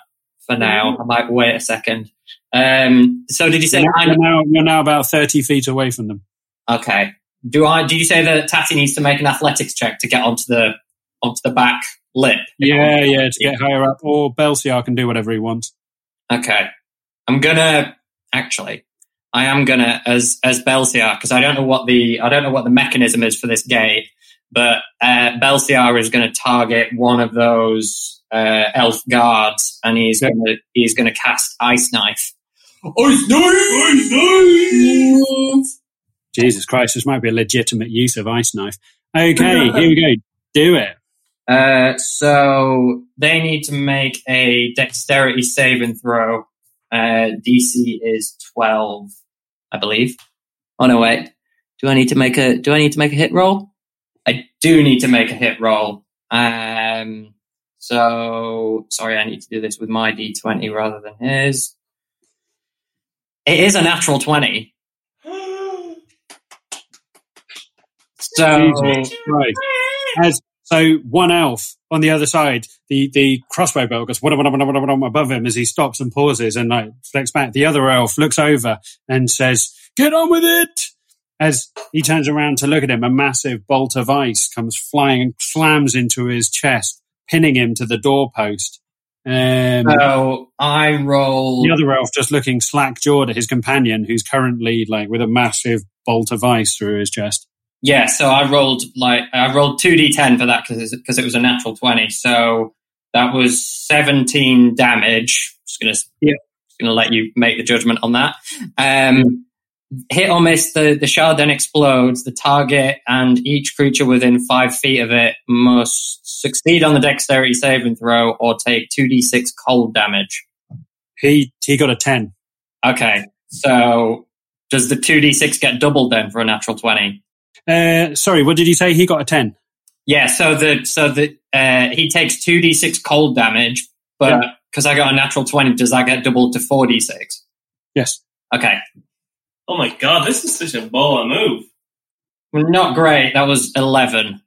Speaker 2: for now. I might wait a second. Um, so did you say,
Speaker 1: You're,
Speaker 2: I,
Speaker 1: you're now, you're now about 30 feet away from them.
Speaker 2: okay. Do I, did you say that Tatty needs to make an athletics check to get onto the, onto the back lip?
Speaker 1: Yeah, yeah, to get higher up. Or Belsiar can do whatever he wants.
Speaker 2: Okay. I'm gonna, actually, I am gonna, as, as Belsiar, because I don't know what the, I don't know what the mechanism is for this gate, but, uh, Belsiar is gonna target one of those, uh, elf guards and he's
Speaker 1: Yeah.
Speaker 2: gonna, he's gonna cast Ice Knife.
Speaker 4: Ice knife! Ice knife!
Speaker 1: Jesus Christ, this might be a legitimate use of ice knife. Okay, here we go. Do it.
Speaker 2: Uh, so they need to make a dexterity saving throw. Uh, DC is 12, I believe. Oh no, wait. Do I need to make a, do I need to make a hit roll? I do need to make a hit roll. Um, so sorry, I need to do this with my D20 rather than his. It is a natural 20. So,
Speaker 1: Jesus Christ. As, so one elf on the other side, the, the crossbow bolt goes wada, wada, wada, wada, above him as he stops and pauses and like flicks back. The other elf looks over and says, get on with it. As he turns around to look at him, a massive bolt of ice comes flying and slams into his chest, pinning him to the doorpost. Um,
Speaker 2: So I roll.
Speaker 1: the other elf just looking slack jawed at his companion, who's currently like with a massive bolt of ice through his chest.
Speaker 2: Yeah, so I rolled like I rolled two d10 for that because because it was a natural twenty. So that was seventeen damage. Just gonna
Speaker 1: Yeah.
Speaker 2: just gonna let you make the judgment on that. Um, hit or miss, the the shard then explodes. The target and each creature within five feet of it must succeed on the dexterity saving throw or take two d six cold damage.
Speaker 1: He he got a ten.
Speaker 2: Okay, so does the two d six get doubled then for a natural twenty?
Speaker 1: Uh, sorry, what did you say? He got a ten.
Speaker 2: Yeah, so the so the uh, he takes two d six cold damage, but because I got a natural twenty, does that get doubled to four d six?
Speaker 1: Yes.
Speaker 2: Okay,
Speaker 4: Oh my god, this is such a baller move.
Speaker 2: not great. That was eleven.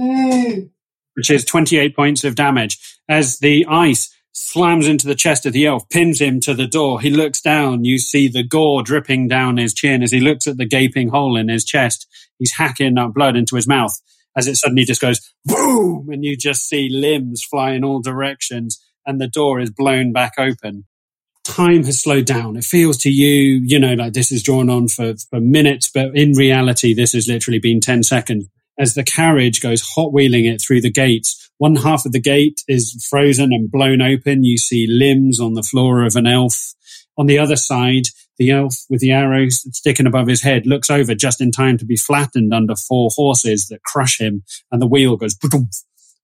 Speaker 3: Ooh.
Speaker 1: which is 28 points of damage. As the ice slams into the chest of the elf, pins him to the door. He looks down. You see the gore dripping down his chin as he looks at the gaping hole in his chest. He's hacking up blood into his mouth as it suddenly just goes boom, and you just see limbs fly in all directions, and the door is blown back open. Time has slowed down. It feels to you, you know, like this is drawn on for, for minutes, but in reality, this has literally been 10 seconds as the carriage goes hot wheeling it through the gates. One half of the gate is frozen and blown open. You see limbs on the floor of an elf. On the other side, the elf with the arrows sticking above his head looks over just in time to be flattened under four horses that crush him, and the wheel goes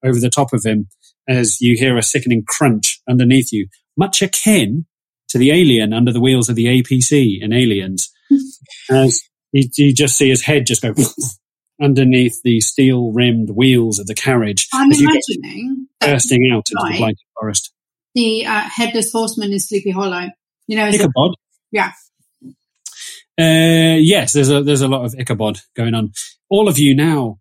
Speaker 1: over the top of him as you hear a sickening crunch underneath you, much akin to the alien under the wheels of the APC in Aliens. as you, you just see his head just go underneath the steel rimmed wheels of the carriage
Speaker 3: I'm
Speaker 1: as you go
Speaker 3: imagining
Speaker 1: bursting out into the blighted forest.
Speaker 3: the uh, headless horseman is Sleepy Hollow. You know,
Speaker 1: Ichabod.
Speaker 3: Yeah.
Speaker 1: Uh, yes, there's a there's a lot of Ichabod going on. All of you now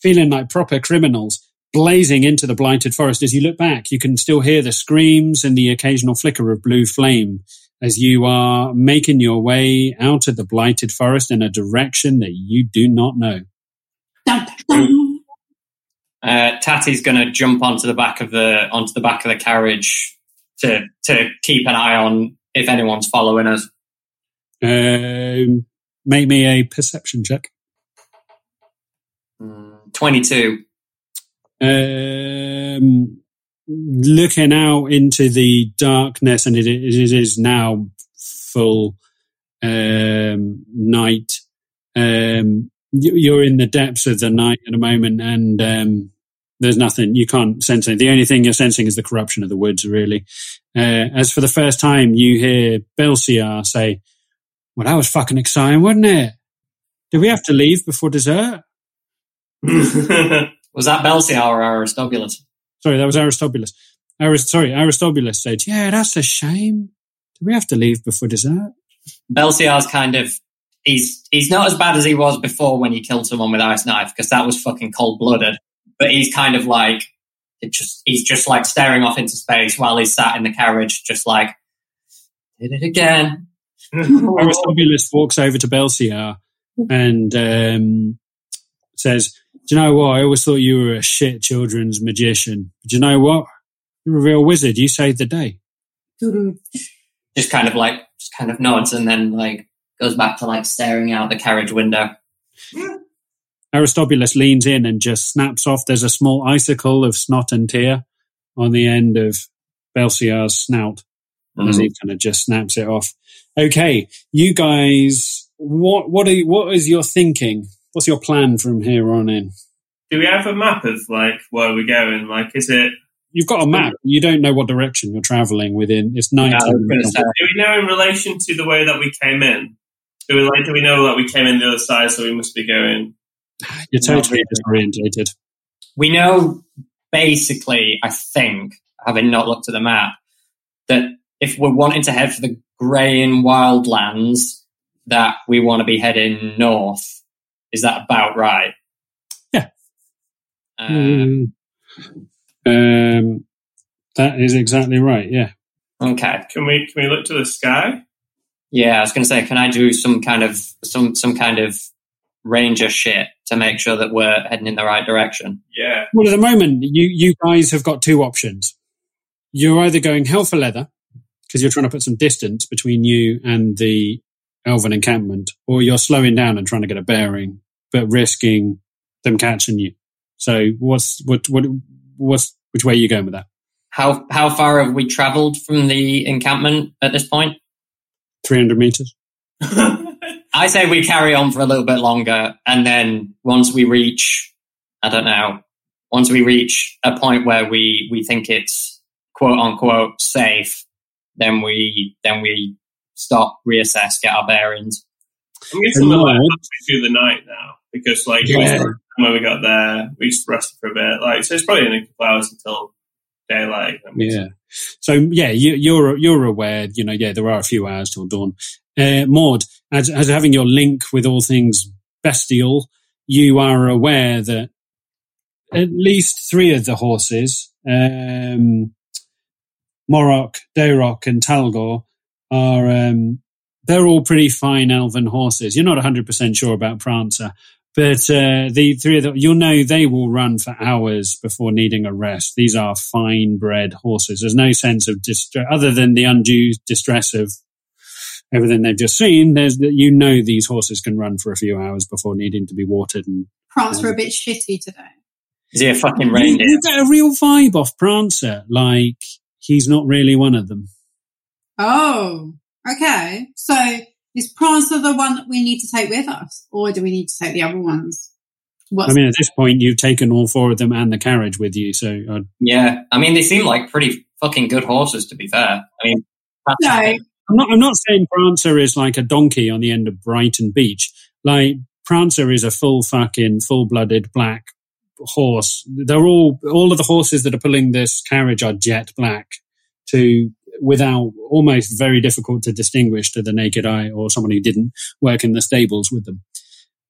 Speaker 1: feeling like proper criminals, blazing into the blighted forest. As you look back, you can still hear the screams and the occasional flicker of blue flame as you are making your way out of the blighted forest in a direction that you do not know.
Speaker 2: Uh, Tatty's going to jump onto the back of the onto the back of the carriage to to keep an eye on if anyone's following us.
Speaker 1: Um, make me a perception check.
Speaker 2: Twenty two.
Speaker 1: um, looking out into the darkness, and it, it is now full um, night. Um, you're in the depths of the night at the moment, and um, there's nothing you can't sense. It. The only thing you're sensing is the corruption of the woods. Really, uh, as for the first time, you hear Belsiar say, "Well, that was fucking exciting, wasn't it? Did we have to leave before dessert?"
Speaker 2: Was that Belsiar or Aristobulus?
Speaker 1: Sorry, that was Aristobulus. Arist- sorry, Aristobulus said, "Yeah, that's a shame. Do we have to leave before dessert?"
Speaker 2: Belsiar's kind of he's he's not as bad as he was before when he killed someone with ice knife because that was fucking cold blooded. But he's kind of like it just he's just like staring off into space while he's sat in the carriage, just like did it again.
Speaker 1: Aristobulus walks over to Belsiar and um, says, "Do you know what? I always thought you were a shit children's magician. But do you know what? You're a real wizard. You saved the day."
Speaker 2: Just kind of like just kind of nods and then like goes back to like staring out the carriage window. Hmm.
Speaker 1: Aristobulus leans in and just snaps off. There's a small icicle of snot and tear on the end of Belsiar's snout. as he mm-hmm. kind of just snaps it off. Okay, you guys, what what are you, what is your thinking? What's your plan from here on in?
Speaker 4: Do we have a map of like where we're going? Like, is it?
Speaker 1: You've got a map. You don't know what direction you're traveling within. It's night.
Speaker 2: Yeah, I was gonna say,
Speaker 4: Do we know in relation to the way that we came in? Do we like? Do we know that we came in the other side, so we must be going?
Speaker 1: You're totally disorientated.
Speaker 2: we know basically, I think, having not looked at the map, that if we're wanting to head for the greying wildlands, that we want to be heading north. Is that about right?
Speaker 1: Yeah. Mm. Um, that is exactly right. Yeah.
Speaker 2: Okay.
Speaker 4: Can we? Can we look to the sky?
Speaker 2: Yeah, I was going to say, can I do some kind of some some kind of ranger shit to make sure that we're heading in the right direction?
Speaker 4: Yeah.
Speaker 1: Well, at the moment, you you guys have got two options. You're either going hell for leather because you're trying to put some distance between you and the elven encampment, or you're slowing down and trying to get a bearing, but risking them catching you. So, what's what what what's which way are you going with that?
Speaker 2: How how far have we travelled from the encampment at this point?
Speaker 1: Three hundred meters.
Speaker 2: I say we carry on for a little bit longer, and then once we reach, I don't know, once we reach a point where we we think it's quote unquote safe, then we then we stop, reassess, get our bearings.
Speaker 4: I'm guessing we're like
Speaker 1: Annoyed.
Speaker 4: halfway through the night now because like
Speaker 1: Yeah.
Speaker 4: when we got there, we just rested for a bit. Like so, it's probably only a couple hours until daylight.
Speaker 1: Yeah. So yeah, you, you're you're aware. You know, yeah, there are a few hours till dawn. Uh, Maud, as, as having your link with all things bestial, you are aware that at least three of the horses, um, Morok, Dayrok, and Talgor, are um, they're all pretty fine elven horses. You're not 100 percent sure about Prancer, but uh, the three of them, you'll know they will run for hours before needing a rest. These are fine bred horses. There's no sense of distress other than the undue distress of everything they've just seen. There's that you know these horses can run for a few hours before needing to be watered and
Speaker 3: Prance were a bit shitty today.
Speaker 2: Is he a fucking
Speaker 1: you,
Speaker 2: reindeer?
Speaker 1: you get a real vibe off Prancer, like he's not really one of them.
Speaker 3: Oh, okay. So is Prancer the one that we need to take with us, or do we need to take the other ones? What's
Speaker 1: I mean, at this point, you've taken all four of them and the carriage with you, so uh,
Speaker 2: Yeah, I mean they seem like pretty fucking good horses. To be fair, I mean,
Speaker 3: no?
Speaker 1: I'm not. I'm not saying Prancer is like a donkey on the end of Brighton Beach. Like Prancer is a full fucking full-blooded black horse. They're all all of the horses that are pulling this carriage are jet black, to without almost very difficult to distinguish to the naked eye or someone who didn't work in the stables with them.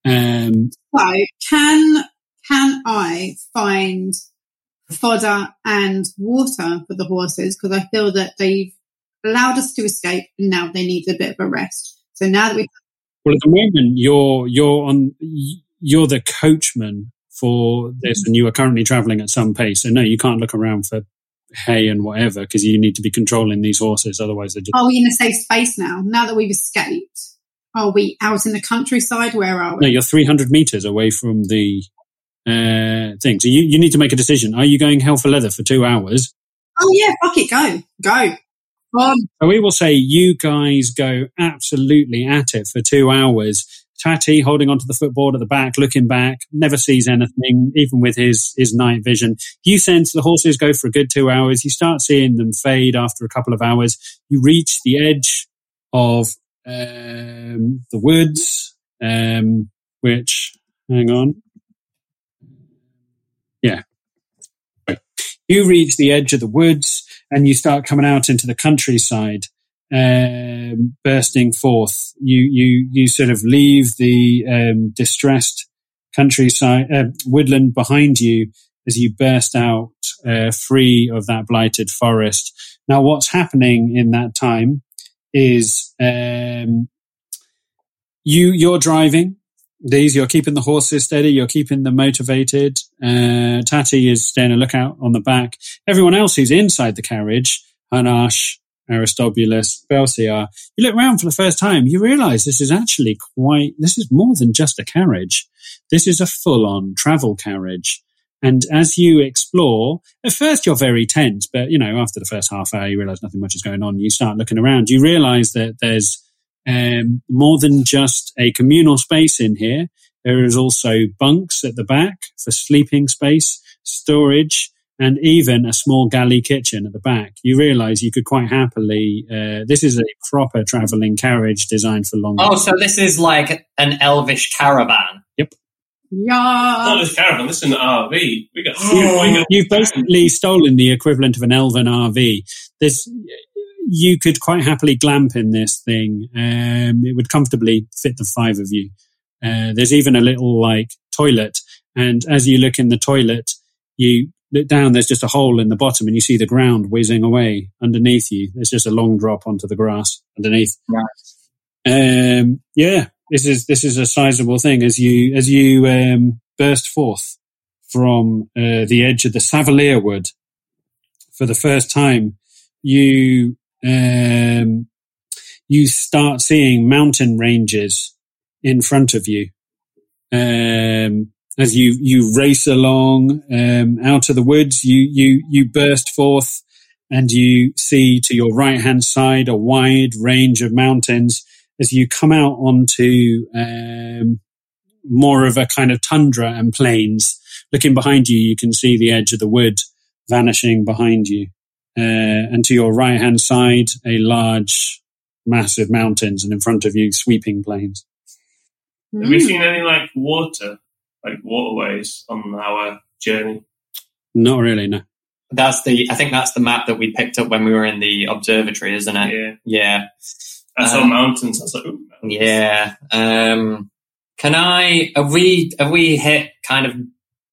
Speaker 1: Um,
Speaker 3: So can can I find fodder and water for the horses because I feel that they've allowed us to escape and now they need a bit of a rest. So now that we
Speaker 1: Well, at the moment, you're you're on you're the coachman for this, and you are currently traveling at some pace. So no, you can't look around for hay and whatever because you need to be controlling these horses. Otherwise, they're just
Speaker 3: are we in a safe space now? Now that we've escaped, are we out in the countryside? Where are we?
Speaker 1: no. You're 300 meters away from the uh, thing. So you, you need to make a decision. Are you going hell for leather for two hours?
Speaker 3: Oh yeah, fuck it, go, go. On.
Speaker 1: So we will say you guys go absolutely at it for two hours. Tatty holding onto the footboard at the back, looking back, never sees anything, even with his, his night vision. You sense the horses go for a good two hours. You start seeing them fade after a couple of hours. You reach the edge of um, the woods, um, which, hang on. Yeah. You reach the edge of the woods and you start coming out into the countryside, um, bursting forth. You you you sort of leave the um, distressed countryside uh, woodland behind you as you burst out uh, free of that blighted forest. Now, what's happening in that time is um, you you're driving these. You're keeping the horses steady. You're keeping them motivated. Uh, Tatty is staying a lookout on the back. Everyone else who's inside the carriage, Hanash, Aristobulus, Belsiar, you look around for the first time, you realize this is actually quite, this is more than just a carriage. This is a full on travel carriage. And as you explore, at first you're very tense, but you know, after the first half hour, you realize nothing much is going on. You start looking around. You realize that there's um, more than just a communal space in here. There is also bunks at the back for sleeping space, storage, and even a small galley kitchen at the back. You realize you could quite happily, uh, this is a proper traveling carriage designed for long.
Speaker 2: oh, so this is like an elvish caravan.
Speaker 4: Yep.
Speaker 3: Yeah.
Speaker 4: just caravan. This is an RV. We got.
Speaker 2: Oh.
Speaker 1: You've basically stolen the equivalent of an elven RV. There's, you could quite happily glamp in this thing. Um, it would comfortably fit the five of you. Uh, there's even a little like toilet, and as you look in the toilet, you look down. There's just a hole in the bottom, and you see the ground whizzing away underneath you. There's just a long drop onto the grass underneath.
Speaker 2: Right.
Speaker 1: Um, yeah, this is this is a sizable thing as you as you um, burst forth from uh, the edge of the Savalier Wood for the first time. You um, you start seeing mountain ranges in front of you um, as you you race along um, out of the woods. You you you burst forth and you see to your right hand side a wide range of mountains as you come out onto um, more of a kind of tundra and plains. Looking behind you, you can see the edge of the wood vanishing behind you. Uh, and to your right hand side, a large, massive mountains, and in front of you, sweeping plains.
Speaker 4: Have we seen any like water, like waterways on our journey?
Speaker 1: Not really, no.
Speaker 2: That's the. I think that's the map that we picked up when we were in the observatory, isn't it?
Speaker 4: Yeah.
Speaker 2: Yeah.
Speaker 4: I saw
Speaker 2: Um,
Speaker 4: mountains. I was like, Ooh, mountains.
Speaker 2: Yeah. Um, can I? Have we? Have we hit kind of? Did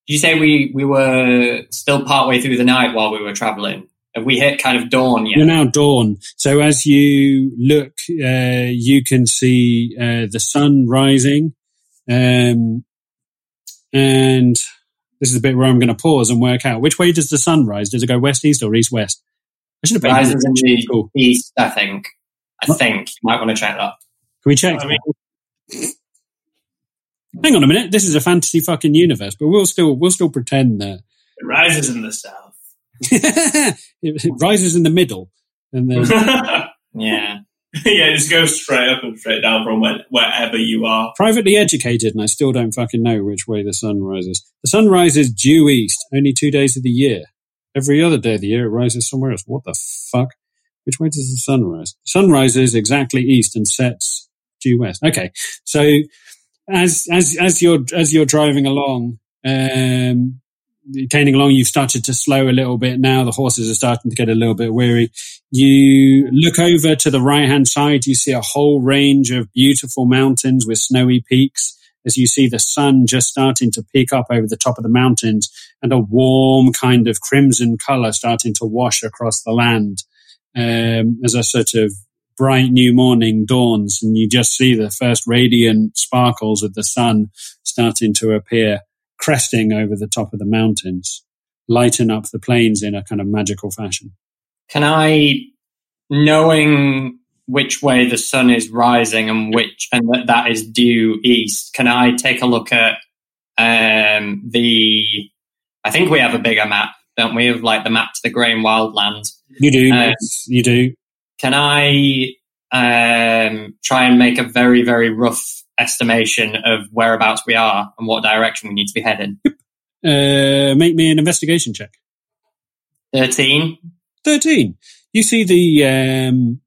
Speaker 2: you say we we were still partway through the night while we were traveling? Have we hit kind of dawn yet?
Speaker 1: You're now dawn. So as you look, uh, you can see uh, the sun rising. Um, and this is the bit where I'm going to pause and work out which way does the sun rise? Does it go west, east, or east, west? I should have
Speaker 2: Rises in the
Speaker 1: at school.
Speaker 2: east, I think. I
Speaker 1: What?
Speaker 2: think you might want to check that.
Speaker 1: Can we check?
Speaker 4: I mean,
Speaker 1: Hang on a minute. This is a fantasy fucking universe, but we'll still we'll still pretend that
Speaker 4: it rises in the south.
Speaker 1: it rises in the middle, and then
Speaker 4: yeah,
Speaker 2: Yeah.
Speaker 4: just go straight up and straight down from where, wherever you are.
Speaker 1: privately educated, and I still don't fucking know which way the sun rises. The sun rises due east only two days of the year. Every other day of the year, it rises somewhere else. What the fuck? Which way does the sun rise? The sun rises exactly east and sets due west. Okay, so as as as you're as you're driving along, um, caning along, you've started to slow a little bit now. The horses are starting to get a little bit weary. You look over to the right hand side, you see a whole range of beautiful mountains with snowy peaks. As you see the sun just starting to peek up over the top of the mountains and a warm kind of crimson color starting to wash across the land um, as a sort of bright new morning dawns and you just see the first radiant sparkles of the sun starting to appear cresting over the top of the mountains, lighten up the plains in a kind of magical fashion.
Speaker 2: Can I, knowing which way the sun is rising and which, and that that is due east, can I take a look at um, the? I think we have a bigger map, don't we? Of like the map to the Grain Wildlands.
Speaker 1: You do,
Speaker 2: Uh,
Speaker 1: yes, you do.
Speaker 2: Can I um, try and make a very, very rough estimation of whereabouts we are and what direction we need to be heading?
Speaker 1: Uh, make me an investigation check.
Speaker 2: 13.
Speaker 1: 13. You see the, um,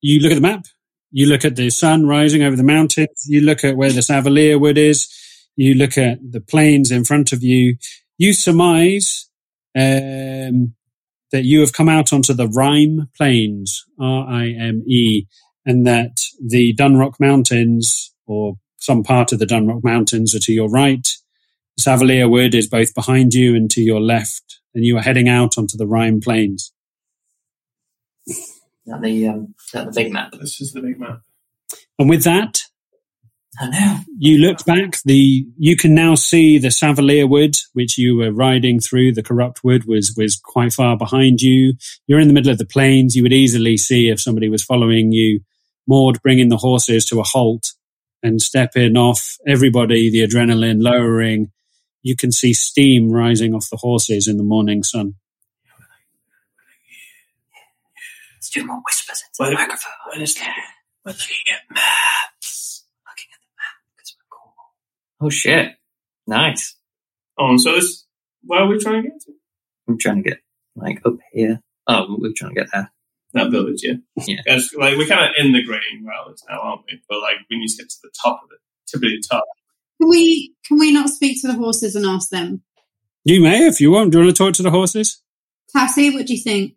Speaker 1: you look at the map, you look at the sun rising over the mountains, you look at where the Savalier Wood is, you look at the plains in front of you, you surmise, um, that you have come out onto the Rime Plains, R-I-M-E, and that the Dunrock Mountains, or some part of the Dunrock Mountains are to your right. The Savalier Wood is both behind you and to your left, and you are heading out onto the Rime Plains.
Speaker 2: Is that the, um, is that the big map?
Speaker 4: This is the big map.
Speaker 1: And with that,
Speaker 2: I know.
Speaker 1: you look back, the, you can now see the Savalier Wood, which you were riding through. The corrupt wood was, was quite far behind you. You're in the middle of the plains. You would easily see if somebody was following you. Maud bringing the horses to a halt and stepping off. Everybody, the adrenaline lowering. You can see steam rising off the horses in the morning sun.
Speaker 2: Let's do more whispers into
Speaker 4: Well,
Speaker 2: the microphone.
Speaker 4: When is
Speaker 2: Yeah.
Speaker 4: we're looking at maps.
Speaker 2: Looking at the map because we're cool. Oh shit. Nice.
Speaker 4: Oh, and so this, where are we trying to get to?
Speaker 2: I'm trying to get like up here. Oh, we're trying to get there.
Speaker 4: That village, yeah.
Speaker 2: Yeah.
Speaker 4: It's like we're kind of in the grading mountains now, aren't we? But like we need to get to the top of it, to be the top.
Speaker 3: Can we can we not speak to the horses and ask them?
Speaker 1: You may if you want. Do you want to talk to the horses?
Speaker 3: Tassie, what do you think?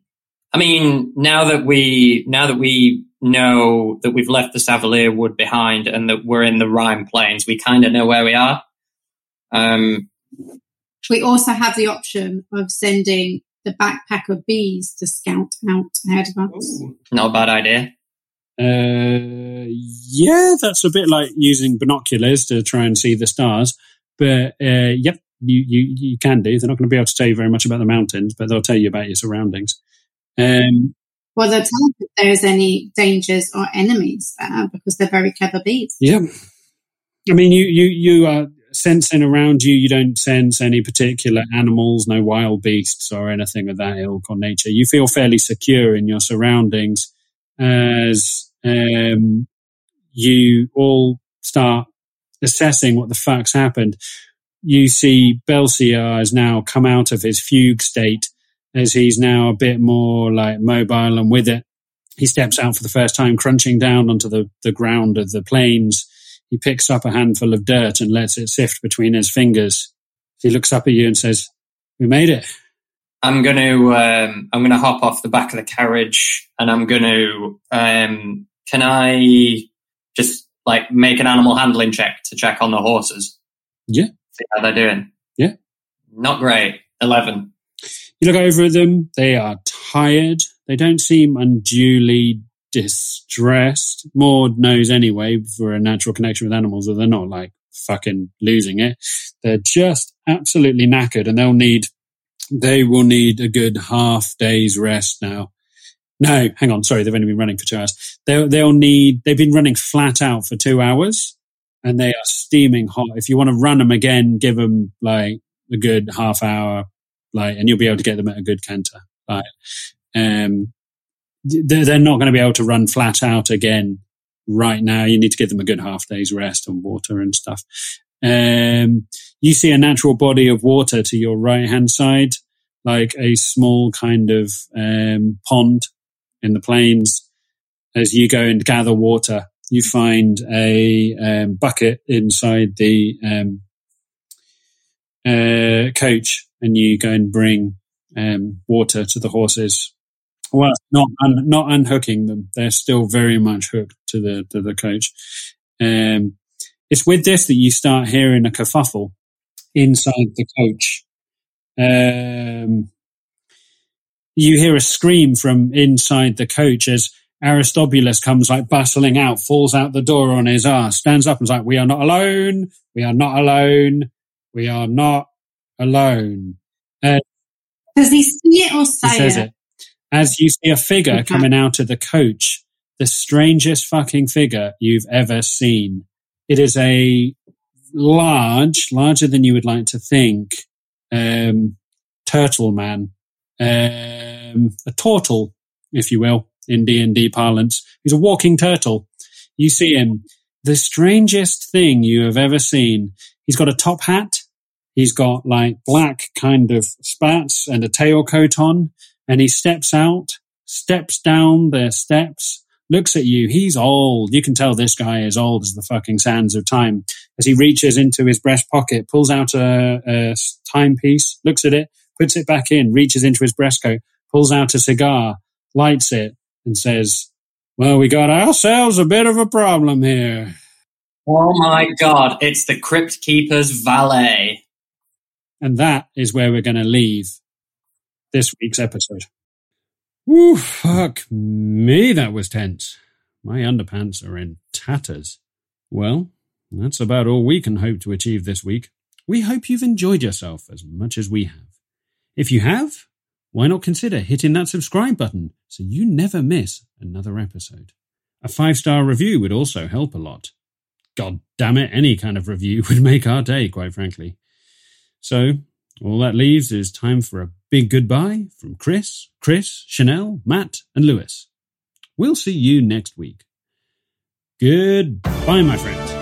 Speaker 2: I mean, now that we now that we know that we've left the Savalier Wood behind and that we're in the Rime Plains, we kind of know where we are. Um,
Speaker 3: We also have the option of sending the backpack of bees to scout out ahead of us.
Speaker 4: Ooh.
Speaker 2: not a bad idea.
Speaker 1: Uh, yeah, that's a bit like using binoculars to try and see the stars. But uh, yep, you, you you can do. They're not going to be able to tell you very much about the mountains, but they'll tell you about your surroundings. Um,
Speaker 3: Well, they'll tell if there's any dangers or enemies there because they're very clever bees.
Speaker 1: yeah, I mean, you you you are sensing around you. You don't sense any particular animals, no wild beasts or anything of that ilk or nature. You feel fairly secure in your surroundings as um, you all start assessing what the fuck's happened. You see Belsiar has now come out of his fugue state as he's now a bit more like mobile and with it. He steps out for the first time, crunching down onto the, the ground of the plains. He picks up a handful of dirt and lets it sift between his fingers. He looks up at you and says, We made it.
Speaker 2: I'm going to um, I'm going to hop off the back of the carriage and I'm going to um, can I just like make an animal handling check to check on the horses?
Speaker 1: Yeah.
Speaker 2: See how they're doing.
Speaker 1: Yeah.
Speaker 2: Not great. Eleven.
Speaker 1: You look over at them. They are tired. They don't seem unduly distressed. Maud knows anyway, for a natural connection with animals, that they're not like fucking losing it. They're just absolutely knackered and they'll need, they will need a good half day's rest now. No, hang on. Sorry. They've only been running for two hours. They'll, they'll need, they've been running flat out for two hours and they are steaming hot. If you want to run them again, give them like a good half hour, like, and you'll be able to get them at a good canter. Like, um, they're, not going to be able to run flat out again right now. You need to give them a good half day's rest and water and stuff. Um, you see a natural body of water to your right hand side, like a small kind of um, pond in the plains. As you go and gather water, you find a um, bucket inside the um, uh, coach, and you go and bring um, water to the horses. Well, not un- not unhooking them; they're still very much hooked to the to the coach. Um, it's with this that you start hearing a kerfuffle inside the coach. Um, you hear a scream from inside the coach as Aristobulus comes like bustling out, falls out the door on his ass, stands up and is like, "We are not alone. We are not alone. We are not alone."
Speaker 3: Does he see it or say it?
Speaker 1: it. As you see a figure coming out of the coach, the strangest fucking figure you've ever seen. It is a large, larger than you would like to think, um, turtle man, um, a turtle, if you will, in D and D parlance. He's a walking turtle. You see him, the strangest thing you have ever seen. He's got a top hat. He's got like black kind of spats and a tail coat on, and he steps out, steps down the steps, looks at you. He's old. You can tell this guy is old as the fucking sands of time. As he reaches into his breast pocket, pulls out a timepiece, looks at it, puts it back in, reaches into his breast coat, pulls out a cigar, lights it, and says, Well, we got ourselves a bit of a problem here.
Speaker 2: Oh my god! It's the Crypt Keeper's valet.
Speaker 1: And that is where we're going to leave this week's episode. Woo, fuck me, that was tense. My underpants are in tatters. Well, that's about all we can hope to achieve this week. We hope you've enjoyed yourself as much as we have. If you have, why not consider hitting that subscribe button so you never miss another episode? A five star review would also help a lot. God damn it, any kind of review would make our day, quite frankly. So, all that leaves is time for a big goodbye from Chris, Chris, Chanel, Matt, and Lewis. We'll see you next week. Goodbye, my friends.